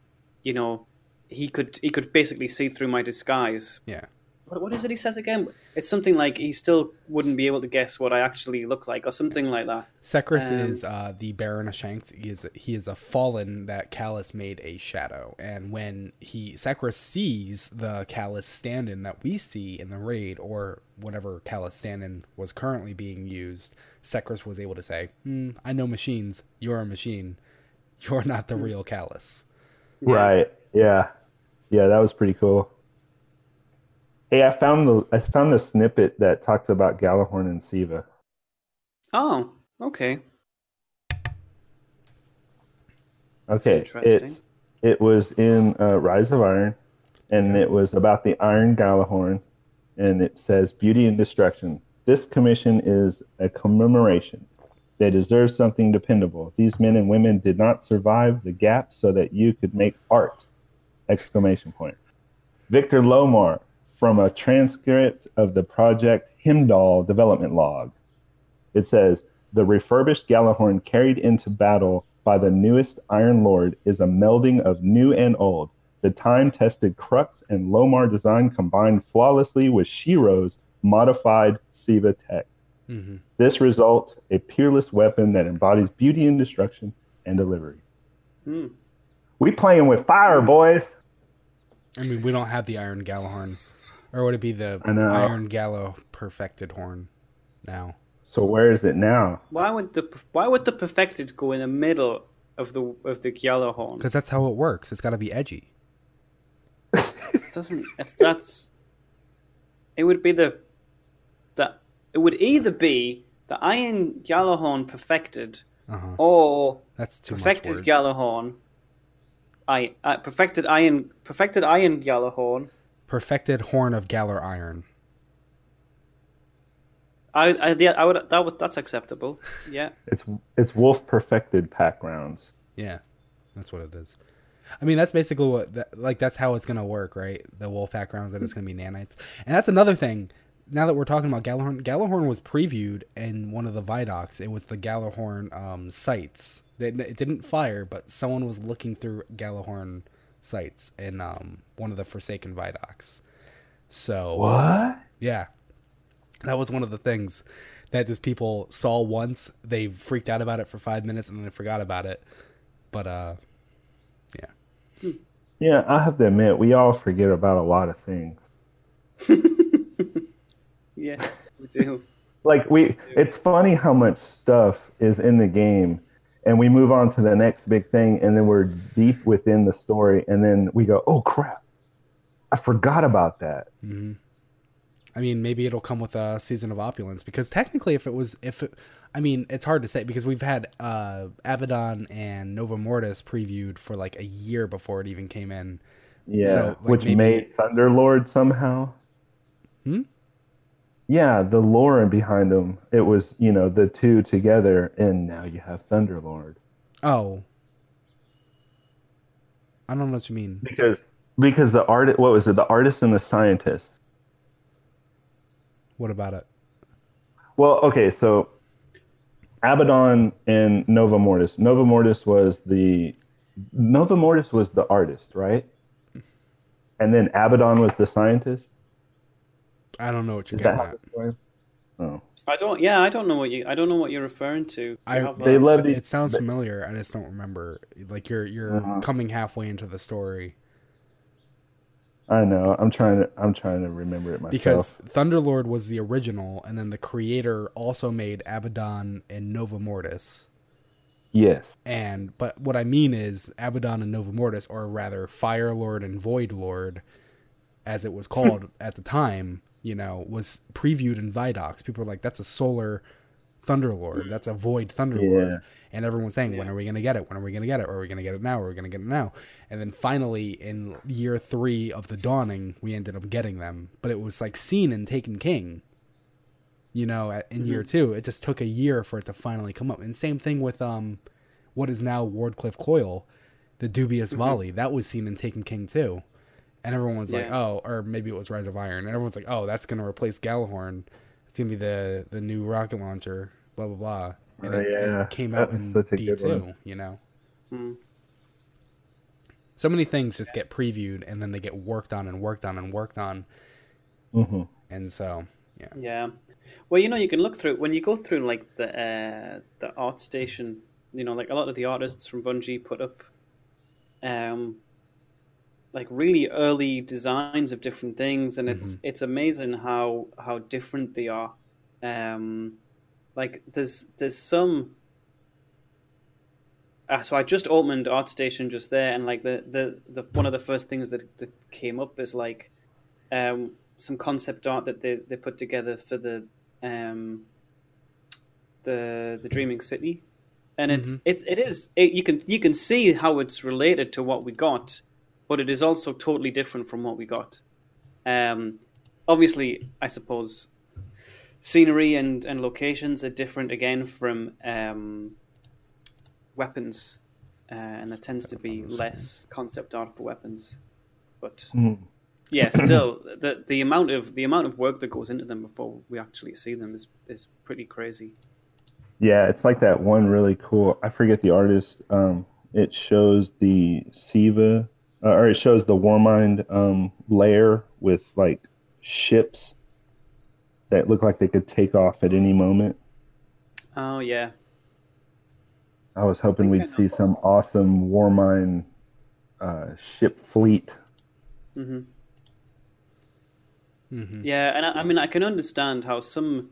you know, he could he could basically see through my disguise. Yeah what, what is it he says again? It's something like he still wouldn't be able to guess what I actually look like, or something like that. Secrus um, is uh, the Baron of Shanks. He is he is a fallen that Calus made a shadow, and when he Secrus sees the Calus stand-in that we see in the raid, or whatever Calus stand-in was currently being used, Secrus was able to say, hmm, "I know machines. You're a machine. You're not the real Calus." Right. Yeah. Yeah, that was pretty cool. Hey, I found the I found the snippet that talks about Gjallarhorn and Siva. Oh, okay. Okay, it it was in uh, Rise of Iron, and it was about the Iron Gjallarhorn, and it says beauty and destruction. This commission is a commemoration. They deserve something dependable. These men and women did not survive the gap so that you could make art! Exclamation point. Victor Lomar, from a transcript of the Project Heimdall development log. It says the refurbished Gjallarhorn carried into battle by the newest Iron Lord is a melding of new and old. The time tested Crux and Lomar design combined flawlessly with Shiro's modified Siva tech. Mm-hmm. This result, a peerless weapon that embodies beauty and destruction and delivery. Mm. We playing with fire, boys. I mean, we don't have the Iron Gjallarhorn. Or would it be the Iron Gallo perfected horn now? So where is it now? Why would the why would the perfected go in the middle of the of the Gjallarhorn. Because that's how it works. It's got to be edgy. It doesn't. It's that's. It would be the. The it would either be the Iron Gjallarhorn perfected, Uh-huh. or That's too perfected much horn. Gjallarhorn. I uh, perfected iron perfected iron Gjallarhorn. Perfected horn of Galar iron. I I, yeah, I would that was that's acceptable. Yeah. It's it's wolf perfected pack rounds. Yeah, that's what it is. I mean, that's basically what that, like that's how it's gonna work, right? The Wolfpack rounds that it's gonna be nanites, and that's another thing. Now that we're talking about Gjallarhorn, Gjallarhorn was previewed in one of the Vidocs. It was the Gjallarhorn um, sites. It, it didn't fire, but someone was looking through Gjallarhorn sites in um, one of the Forsaken Vidocs. So What? yeah, that was one of the things that just people saw once. They freaked out about it for five minutes and then they forgot about it. But uh, yeah, Yeah, I have to admit, we all forget about a lot of things. Yeah, we do. Like we, it's funny how much stuff is in the game, and we move on to the next big thing, and then we're deep within the story, and then we go, "Oh crap, I forgot about that." hmm I mean, maybe it'll come with a season of opulence because technically, if it was, if it, I mean, it's hard to say because we've had uh, Abaddon and Nova Mortis previewed for like a year before it even came in. Yeah, So, like, which maybe- made Thunderlord somehow. Hmm? Yeah, the lore behind them. It was you know the two together, and now you have Thunderlord Oh, I don't know what you mean. because because the art. What was it? The artist and the scientist. What about it? Well, okay, so Abaddon and Nova Mortis. Nova Mortis was the Nova Mortis was the artist, right? And then Abaddon was the scientist. I don't know what you're Is that getting how at. Oh, I don't. Yeah, I don't know what you. I don't know what you're referring to. I, They it's- love the- it sounds familiar. I just don't remember. Like you're you're Uh-huh. coming halfway into the story I know. I'm trying to. I'm trying to remember it myself. because Thunderlord was the original, and then the creator also made Abaddon and Nova Mortis. yes, And but what I mean is Abaddon and Nova Mortis, or rather Fire Lord and Void Lord, as it was called at the time, you know, was previewed in Vidocs. People were like, "That's a Solar Thunderlord. That's a Void Thunderlord. Yeah. And everyone's saying, "When Yeah. are we gonna get it? When are we gonna get it? Or are we gonna get it now? Or are we gonna get it now?" And then finally, in year three of the Dawning, we ended up getting them. But it was like seen in Taken King. You know, at, in year two, it just took a year for it to finally come up. And same thing with um, what is now Wardcliff Coil, the dubious volley. That was seen in Taken King too. And everyone was like, "Oh," or maybe it was Rise of Iron. And everyone's like, "Oh, that's gonna replace Gjallarhorn. It's gonna be the the new rocket launcher." Blah blah blah. And Oh, it, yeah. it came out in such a D good two. You know, Hmm. so many things just get previewed and then they get worked on and worked on and worked on. hmm And so, yeah, Yeah. Well, you know, you can look through when you go through like the uh, the art station. You know, like a lot of the artists from Bungie put up, um, like really early designs of different things, and it's it's amazing how how different they are. Um, like there's there's some. Uh, so I just opened ArtStation just there, and like the, the, the one of the first things that, that came up is like um, some concept art that they, they put together for the um, the the Dreaming City, and it's it's it is it, you can you can see how it's related to what we got, but it is also totally different from what we got. Um, obviously, I suppose scenery and, and locations are different again from um, weapons, uh, and there tends to be less concept art for weapons, but Hmm. yeah, still the the amount of the amount of work that goes into them before we actually see them is is pretty crazy. Yeah, it's like that one really cool. I forget the artist. Um, it shows the Siva, uh, or it shows the Warmind um, layer with like ships that look like they could take off at any moment. Oh yeah, I was hoping I we'd see some awesome Warmind uh, ship fleet. hmm hmm yeah, and I, I mean I can understand how some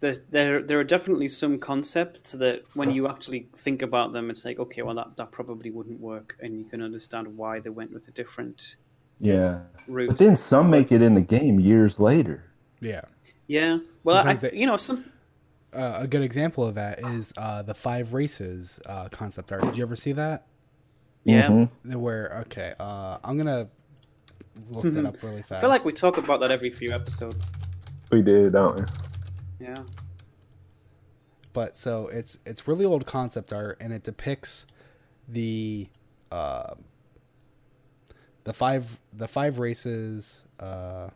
there's, there there are definitely some concepts that when you actually think about them, it's like okay, well that that probably wouldn't work, and you can understand why they went with a different Yeah. route. But then some make it in the game years later. Yeah. yeah, well, I, Sometimes they- you know, some Uh, a good example of that is uh, the five races uh, concept art. Did you ever see that? Yeah. Mhm. Where okay, uh, I'm gonna look that up really fast. I feel like we talk about that every few episodes. We did, don't we? Yeah. but so it's it's really old concept art and it depicts the uh the five the five races uh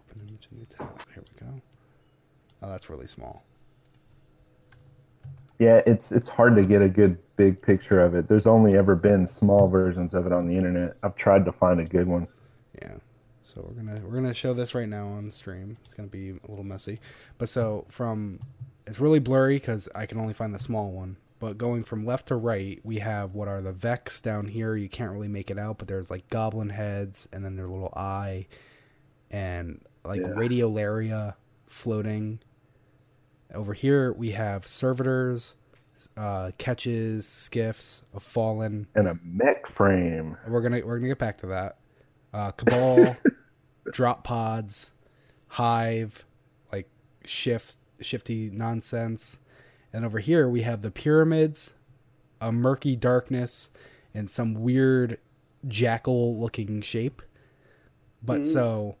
open image in new tab here we go oh that's really small Yeah, it's it's hard to get a good big picture of it. There's only ever been small versions of it on the internet. I've tried to find a good one. yeah so we're gonna we're gonna show this right now on stream. It's gonna be a little messy. But so from it's really blurry because i can only find the small one. But going from left to right we have what are the vex down here. You can't really make it out but there's like goblin heads and then their little eye and like Yeah. radiolaria floating. Over here we have servitors uh catches skiffs a fallen. And a mech frame. we're gonna we're gonna get back to that. Uh, Cabal, drop pods, Hive, like shift shifty nonsense, and over here we have the pyramids, a murky darkness, and some weird jackal looking shape. But Mm. so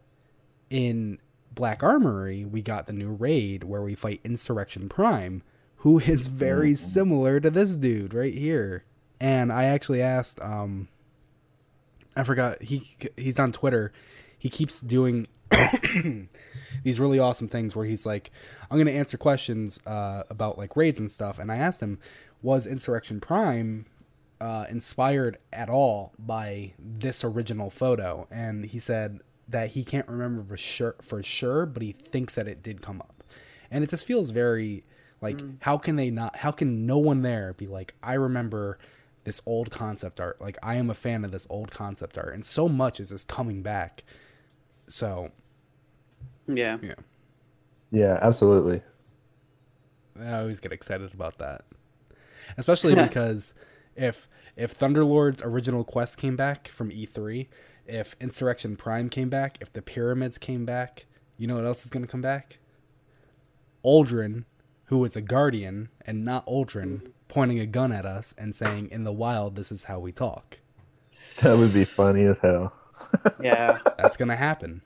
in Black Armory, we got the new raid where we fight Insurrection Prime, who is very similar to this dude right here. And I actually asked, um, I forgot he he's on Twitter. He keeps doing these really awesome things where he's like, I'm gonna answer questions uh, about like raids and stuff. And I asked him, was Insurrection Prime uh, inspired at all by this original photo? And he said that he can't remember for sure, for sure, but he thinks that it did come up. And it just feels very like how can they not? How can no one there be like, I remember this old concept art. Like I am a fan of this old concept art, and so much is just coming back. So Yeah. yeah, Yeah, absolutely. I always get excited about that, especially because if if Thunderlord's original quest came back from E3, if Insurrection Prime came back, if the pyramids came back, you know what else is going to come back? Aldrin, who is a guardian and not Aldrin, pointing a gun at us and saying, "In the wild, this is how we talk." That would be funny as hell. Yeah. That's going to happen.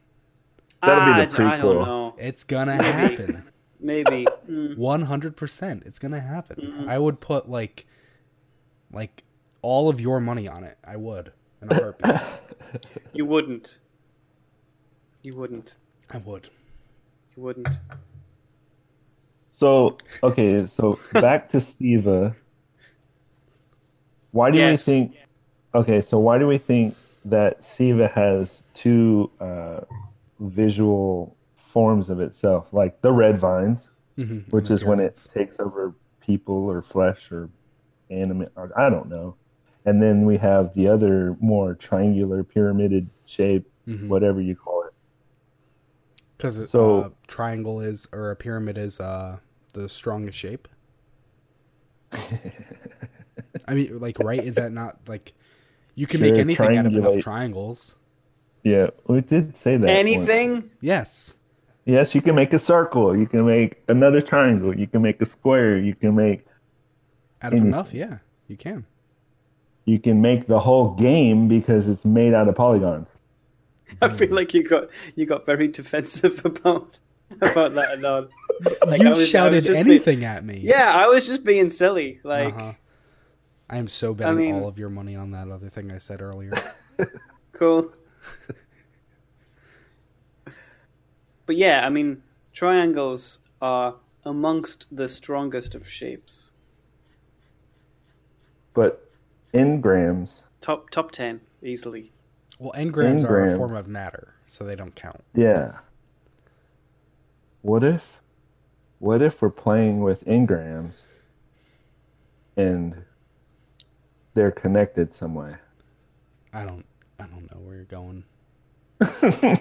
That'll be Ah, the I d- I don't know. It's gonna Maybe. happen. Maybe. Mm. One hundred percent. It's gonna happen. Mhm. I would put like, like, all of your money on it. I would in a heartbeat. You wouldn't. You wouldn't. I would. You wouldn't. So okay, so back to Siva. Why do Yes. we think? Okay, so why do we think that Siva has two uh, visual forms of itself, like the red vines, Mhm. which is when it takes over people or flesh or animate, or I don't know. And then we have the other more triangular pyramided shape, Mhm. whatever you call it. Because So- uh, triangle is or a pyramid is uh the strongest shape. I mean, like, right? Is that not like you can make anything out of enough triangles? Yeah, we did say that. once. Anything? Yes. Yes, you can make a circle. You can make another triangle. You can make a square. You can make Out of Anything. enough, yeah, you can. you can make the whole game because it's made out of polygons. I feel like you got you got very defensive about about that and all. Like, you I was- I was shouted just anything at me. Yeah, I was just being silly. Like, Uh-huh. I am so betting mean- all of your money on that other thing I said earlier. cool. but yeah, I mean, triangles are amongst the strongest of shapes. But engrams, Top top ten easily. Well, engrams are a form of matter, so they don't count. yeah. What if, what if we're playing with engrams, and they're connected some way? I don't. I don't know where you're going.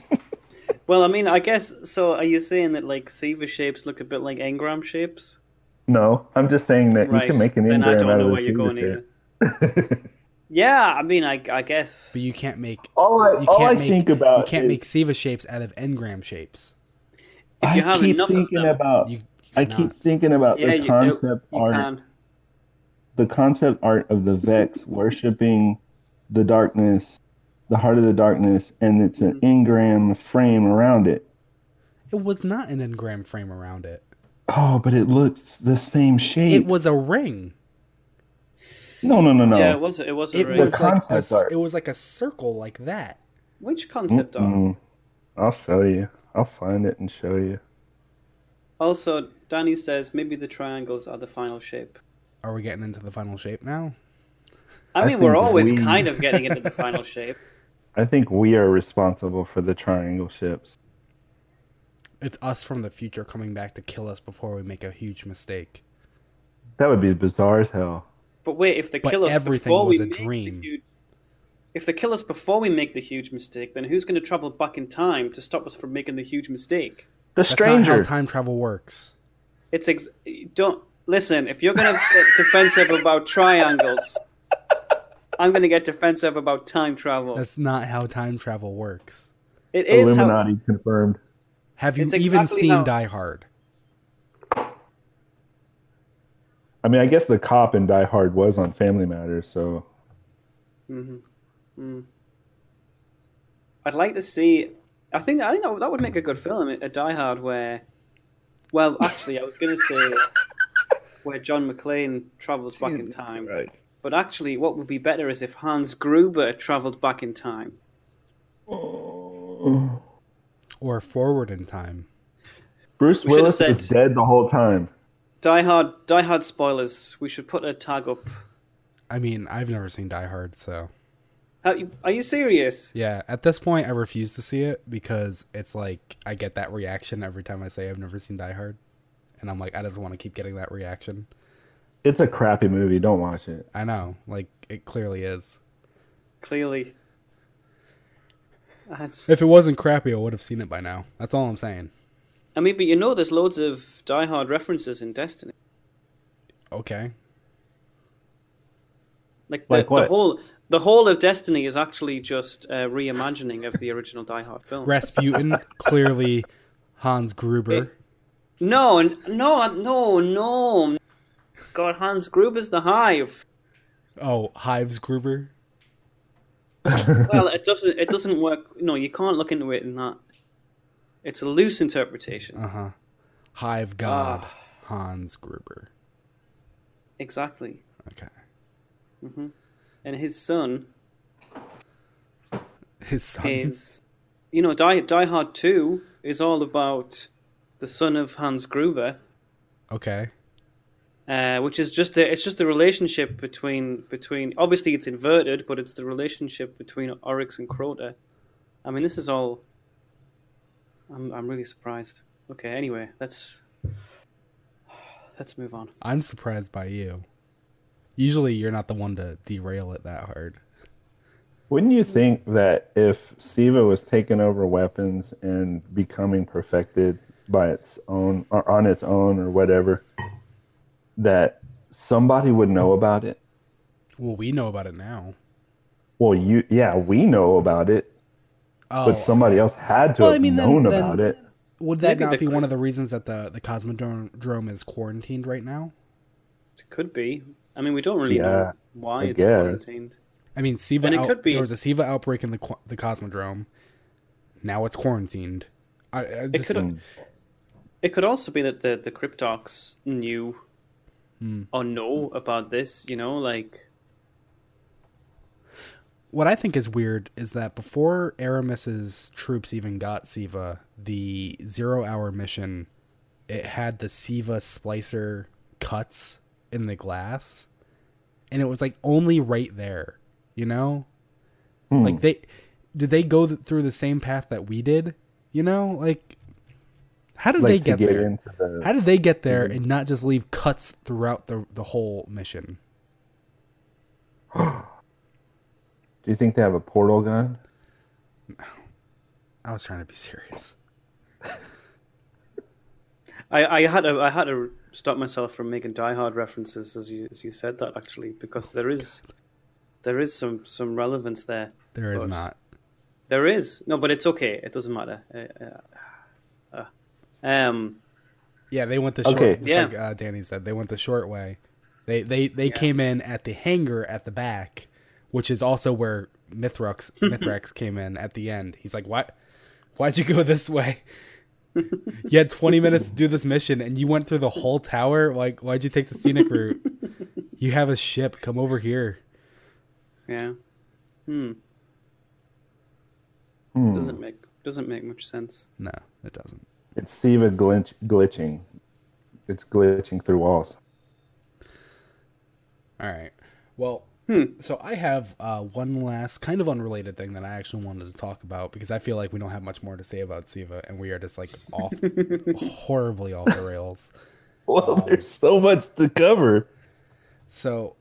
Well, I mean, I guess so. Are you saying that like Siva shapes look a bit like engram shapes? No, I'm just saying that right. you can make an then I don't out know of where you're going Siva either. shape. Yeah, I mean, I, I guess. But you can't make all I, you all can't I make think about you can't is, make Siva shapes out of engram shapes. If you I have keep enough of thinking them, about You, you I keep thinking about yeah, the you, concept you art can. The concept art of the Vex worshiping the darkness, the heart of the darkness, and it's an Mm-hmm. engram frame around it. It was not an engram frame around it. Oh, but it looks the same shape. It was a ring. no, no, no, no. Yeah, it was. It was a It ring. was like a, concept art. it was like a circle like that. Which concept art? Mm-mm. I'll show you. I'll find it and show you. Also, Danny says maybe the triangles are the final shape. Are we getting into the final shape now? I I mean, we're always we- kind of getting into the final shape. I think we are responsible for the triangle ships. It's us from the future coming back to kill us before we make a huge mistake. That would be bizarre as hell. But wait, if they But kill us everything before was we a make the dream. huge- if they kill us before we make the huge mistake, then who's going to travel back in time to stop us from making the huge mistake? The That's not how time travel works. It's ex- don't listen. If you're going to get defensive about triangles, I'm going to get defensive about time travel. That's not how time travel works. It is how Illuminati confirmed. Have you It's even exactly seen how- Die Hard? I mean, I guess the cop in Die Hard was on Family Matters, so hmm Mm. I'd like to see. I think I think that, that would make a good film, a Die Hard, where. Well, actually, I was going to say where John McClane travels back in time. right. But actually, what would be better is if Hans Gruber travelled back in time. Oh. Or forward in time? Bruce We Willis was said- dead the whole time. Die Hard, Die Hard spoilers. We should put a tag up. I mean, I've never seen Die Hard, so Are you, are you serious? yeah. At this point, I refuse to see it because it's like I get that reaction every time I say I've never seen Die Hard, and I'm like, I just want to keep getting that reaction. It's a crappy movie. Don't watch it. I know, like it clearly is. Clearly. And- If it wasn't crappy, I would have seen it by now. That's all I'm saying. I mean, but you know, there's loads of Die Hard references in Destiny. Okay. Like the, Like the whole the whole of Destiny is actually just a reimagining of the original Die Hard film. Rasputin, clearly Hans Gruber. No, no, no, no. God, Hans Gruber's the Hive. Oh, Hives Gruber. Well, it doesn't. It doesn't work. No, you can't look into it in that. It's a loose interpretation. Uh huh. Hive God, Ah. Hans Gruber. Exactly. Okay. hmm And his son His son. is, you know, Die Die Hard Two is all about the son of Hans Gruber. Okay. uh, which is just a, it's just the relationship between between obviously it's inverted, but it's the relationship between Oryx and Crota. I mean, this is all. I'm I'm really surprised. Okay, anyway, let's let's move on. I'm surprised by you. Usually, you're not the one to derail it that hard. Wouldn't you think that if Siva was taking over weapons and becoming perfected by its own or on its own or whatever, that somebody would know about it? Well, we know about it now. Well, you yeah, we know about it, Oh, but somebody else had to Well, I mean, then- known then- about it. would that Maybe not be cra- one of the reasons that the the Cosmodrome is quarantined right now? It could be. I mean, we don't really Yeah, know why I it's guess. quarantined. I mean, Siva. And it out- could be- There was a Siva outbreak in the the Cosmodrome. Now it's quarantined. I, I just, could- Mm. It could also be that the the Cryptox knew Hmm. or know about this. You know, like what I think is weird is that before Aramis's troops even got Siva, the zero hour mission, it had the Siva splicer cuts in the glass, and it was like only right there. You know, Hmm. like they did they go th- through the same path that we did? You know, like how did like they get, get there? into the How did they get there Mhm. and not just leave cuts throughout the the whole mission? Do you think they have a portal gun? I was trying to be serious. I, I had to I had to stop myself from making Die Hard references as you as you said that actually because there is there is some some relevance there. There is not. There is no, but it's okay. It doesn't matter. Uh, uh, uh, um, Yeah, they went the short. Okay. Yeah. like uh, Danny said, they went the short way. They they they Yeah. came in at the hangar at the back, which is also where Mithrax Mithrax came in at the end. He's like, "What? Why'd you go this way? you had 20 minutes to do this mission, and you went through the whole tower. Like, why'd you take the scenic route? You have a ship. Come over here." yeah. Hmm. Hmm. Doesn't make doesn't make much sense. No, it doesn't. It's Siva glitch, glitching. It's glitching through walls. All right. Well, Hmm. so I have uh, one last kind of unrelated thing that I actually wanted to talk about because I feel like we don't have much more to say about Siva, and we are just like off horribly off the rails. Well, Um, there's so much to cover. So,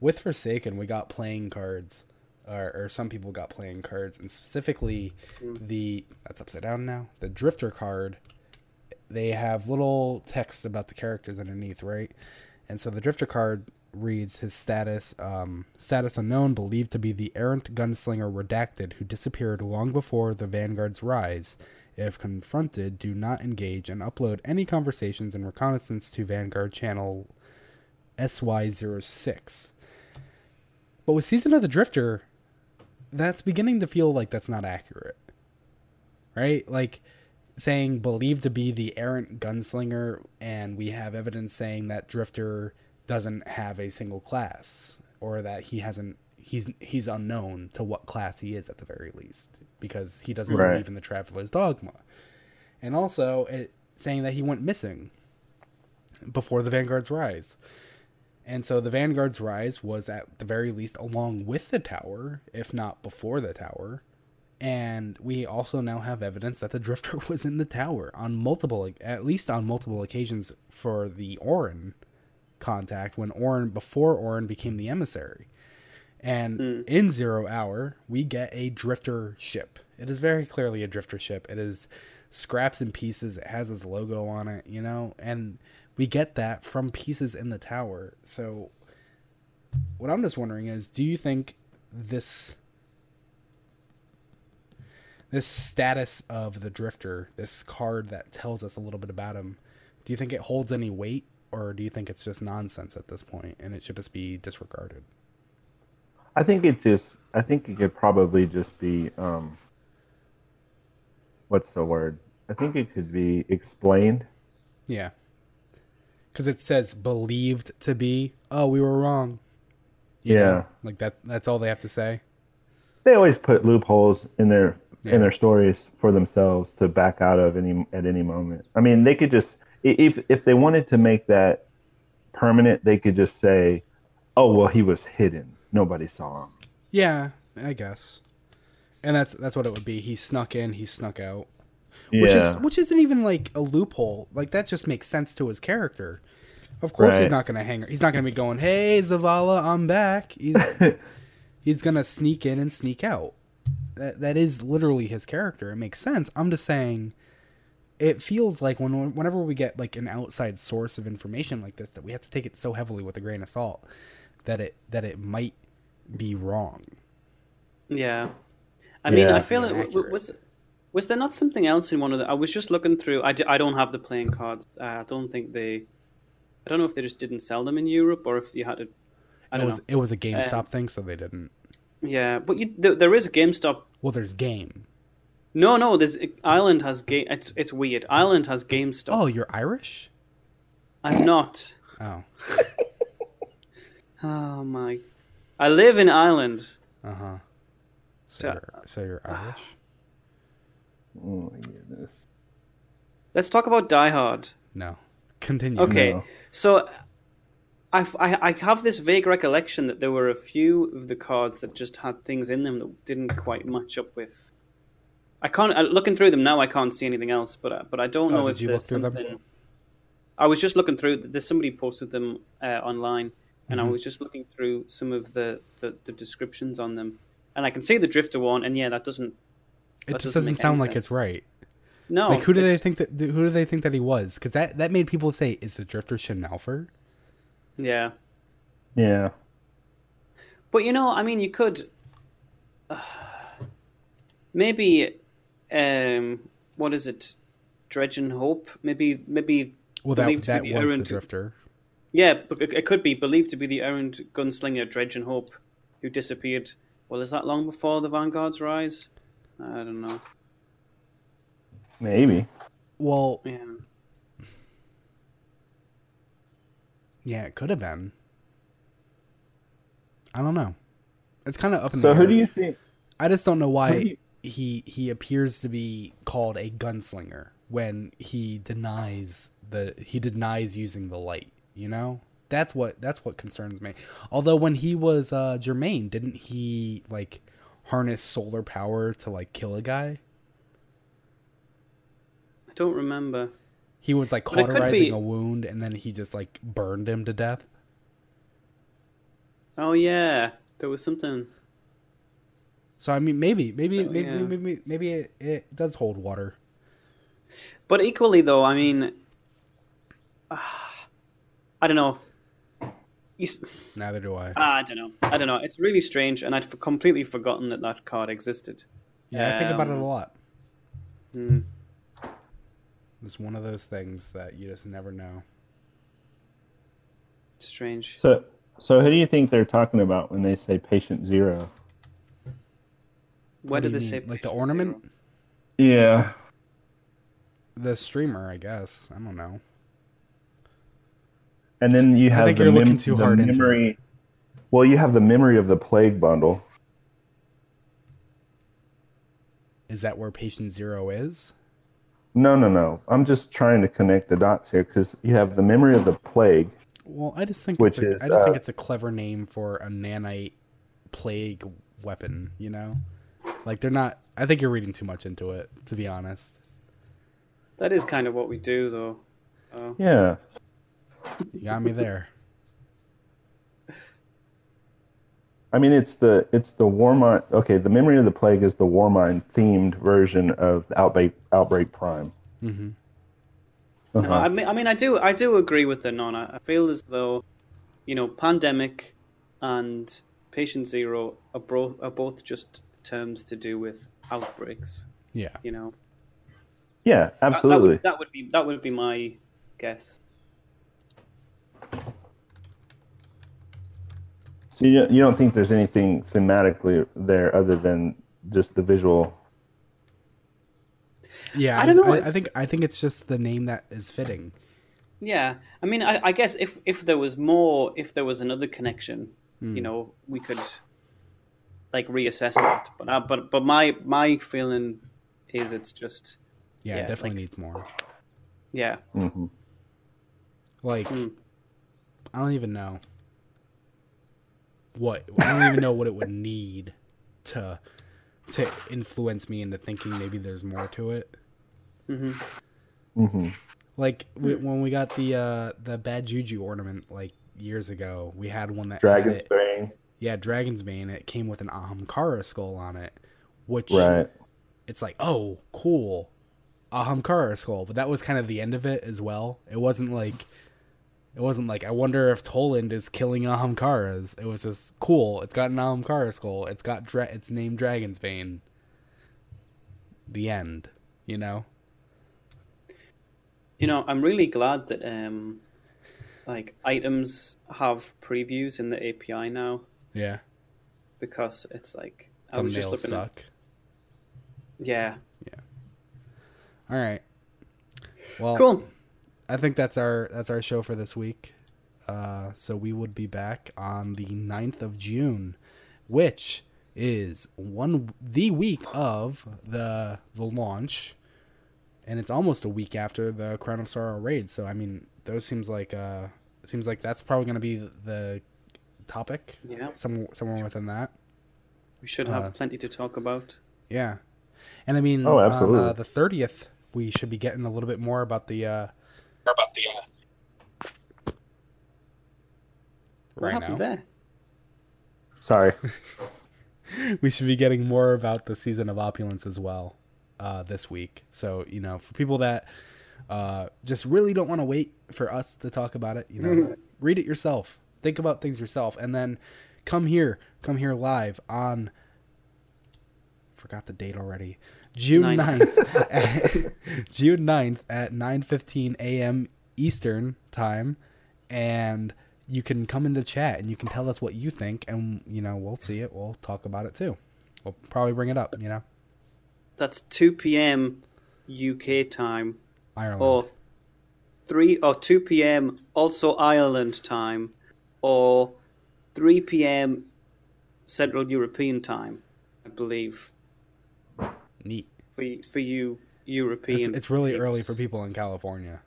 with Forsaken, we got playing cards, or, or some people got playing cards, and specifically the that's upside down now. The Drifter card, they have little text about the characters underneath, right? And so the Drifter card reads his status, um, status unknown, believed to be the errant gunslinger redacted who disappeared long before the Vanguard's rise. If confronted, do not engage and upload any conversations and reconnaissance to Vanguard channel SY06. But with Season of the Drifter, that's beginning to feel like that's not accurate. Right? Like saying believed to be the errant gunslinger, and we have evidence saying that Drifter doesn't have a single class, or that he hasn't he's he's unknown to what class he is at the very least, because he doesn't Right. believe in the Traveler's Dogma. And also it saying that he went missing before the Vanguard's rise. And so the Vanguard's rise was at the very least along with the tower, if not before the tower. And we also now have evidence that the Drifter was in the tower on multiple, at least on multiple occasions for the Orin contact when Orin, before Orin became the emissary. And hmm. in Zero Hour, we get a Drifter ship. It is very clearly a Drifter ship. It is scraps and pieces. It has its logo on it, you know? And we get that from pieces in the tower. So what I'm just wondering is do you think this this status of the drifter, this card that tells us a little bit about him, do you think it holds any weight or do you think it's just nonsense at this point and it should just be disregarded? I think it just. I think it could probably just be. Um, what's the word? I think it could be explained. Yeah. Cuz it says believed to be, oh, we were wrong. You Yeah. know? Like that that's all they have to say. They always put loopholes in their Yeah. in their stories for themselves to back out of any at any moment. I mean, they could just if if they wanted to make that permanent, they could just say, "Oh, well, he was hidden. Nobody saw him." Yeah, I guess. And that's that's what it would be. He snuck in, he snuck out. Which Yeah. is which isn't even like a loophole. Like that just makes sense to his character. Of course he's not gonna hang he's not gonna be going, Hey Zavala, I'm back. He's he's gonna sneak in and sneak out. That that is literally his character. It makes sense. I'm just saying it feels like when whenever we get like an outside source of information like this that we have to take it so heavily with a grain of salt that it that it might be wrong. Yeah, I mean, Yeah. I feel like w- was was there not something else in one of the? I was just looking through. I, d- I don't have the playing cards. Uh, I don't think they. I don't know if they just didn't sell them in Europe or if you had to. I it don't was know. it was a GameStop Um, thing, so they didn't. Yeah, but you, there, there is a GameStop. Well, there's game. No, no, there's Ireland has game. It's it's weird. Ireland has GameStop. Oh, you're Irish? I'm not. Oh, Oh my! I live in Ireland. uh huh. So, So- you're, so you're Irish? Oh my goodness. Let's talk about Die Hard. No. Continue. Okay, No. so I, I I have this vague recollection that there were a few of the cards that just had things in them that didn't quite match up with. I can't uh, looking through them now. I can't see anything else, but uh, but I don't Oh, know if you there's them? something. I was just looking through. There's somebody posted them uh, online, and Mm-hmm. I was just looking through some of the, the, the descriptions on them, and I can see the Drifter one, and yeah, that doesn't. It just doesn't doesn't sound like sense. it's right. No, like who do they think that who do they think that he was? Because that that made people say, "Is the Drifter Shin Malphur?" Yeah, Yeah. but you know, I mean, you could maybe um, what is it? Dredge and Hope. Maybe maybe Well, that Believed to that the was the Drifter. Yeah, but it it could be believed to be the errant gunslinger Dredge and Hope, who disappeared. Well, is that long before the Vanguard's rise? I don't know. Maybe. Well, Yeah, yeah, it could have been. I don't know. It's kind of up in So the who air. do you think? I just don't know who do why you- he he appears to be called a gunslinger when he denies the he denies using the light. You know, that's what that's what concerns me. Although when he was uh, Jermaine, didn't he like harness solar power to like kill a guy? I don't remember. He was like But it could cauterizing be- a wound and then he just like burned him to death. Oh yeah, there was something. So I mean, maybe, maybe, Oh, maybe, yeah. maybe, maybe it, it does hold water. But equally, though, I mean, ah, I don't know. You Neither do I. ah, I don't know. I don't know. It's really strange, and I'd f- completely forgotten that that card existed. Yeah, I think about it a um, lot. Hmm. It's one of those things that you just never know. Strange. So, so who do you think they're talking about when they say patient zero? Where What do did they mean? say? Like the ornament? zero? Yeah. The streamer, I guess. I don't know. And then you I have think the, you're looking mem- too the hard into memory. Well, you have the memory of the plague bundle. Is that where patient zero is? No, no, no. I'm just trying to connect the dots here because you have the memory of the plague. Well, I just think Which it's a, is, I just think uh, it's a clever name for a nanite plague weapon. You know, like they're not. I think you're reading too much into it, to be honest. That is kind of what we do, though. Oh. Yeah. You got me there. I mean, it's the it's the Warmind. Okay, the memory of the plague is the Warmind themed version of Outbreak Outbreak Prime. hmm Uh-huh. No, I mean, I mean, I do, I do agree with the non. I I feel as though, you know, pandemic and patient zero are, bro- are both just terms to do with outbreaks. Yeah. You know, yeah, That- absolutely. That, would, that would be that would be my guess. So you you don't think there's anything thematically there other than just the visual? Yeah, I don't know, I, I think I think it's just the name that is fitting. Yeah, I mean, I, I guess if if there was more, if there was another connection, Hmm. you know, we could like reassess that. But uh, but but my my feeling is it's just Yeah, Yeah, it definitely like- needs more. yeah. hmm Like, Hmm. I don't even know what I don't even know what it would need to to influence me into thinking maybe there's more to it. hmm hmm Like we, when we got the uh the bad juju ornament like years ago, we had one that had Dragon's it- Bane. yeah, Dragon's Bane. It came with an Ahamkara skull on it, which Right. it's like, oh, cool, Ahamkara skull. But that was kind of the end of it as well. It wasn't like, it wasn't like I wonder if Toland is killing Ahamkaras. It was just cool. It's got an Ahamkara skull. It's got dra- it's named Dragon's Bane. The end. You know. You know, I'm really glad that um, like items have previews in the API now Yeah. because it's like I was just Thumbnails looking suck. at yeah. All right. Well, Cool. I think that's our that's our show for this week. Uh, so we would be back on the 9th of June, which is one the week of the the launch, and it's almost a week after the Crown of Sorrow raid. So I mean, those seems like uh seems like that's probably going to be the topic Yeah, some somewhere within that. we should have Uh, plenty to talk about. Yeah, and I mean, Oh, on absolutely. uh, the thirtieth, we should be getting a little bit more about the uh, about the uh, What right happened now. there? Sorry. we should be getting more about the season of opulence as well. uh, this week. So you know, for people that uh, just really don't want to wait for us to talk about it, you know, read it yourself. Think about things yourself, and then come here, come here live on. Forgot the date already. June Ninth. 9th. at, June 9th at 9:15 a.m. Eastern time and you can come into chat and you can tell us what you think and you know, we'll see it. We'll talk about it too. We'll probably bring it up, you know. That's 2 p.m. UK time, Ireland. or three or 2 p.m. also Ireland time, or 3 p.m. Central European time, I believe. Neat. For y- for you European. It's, it's really early for people in California.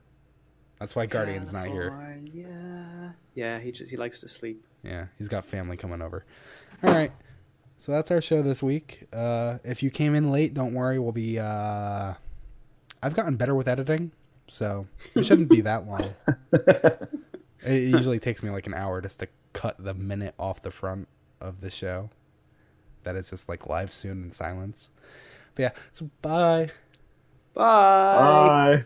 That's why Guardian's not here. Yeah. Yeah, he just he likes to sleep. Yeah, he's got family coming over. All right. So that's our show this week. Uh, if you came in late, don't worry. We'll be. Uh, I've gotten better with editing, so it shouldn't be that long. It usually takes me like an hour just to cut the minute off the front of the show. That is just like live soon in silence. But yeah, so bye. Bye. Bye.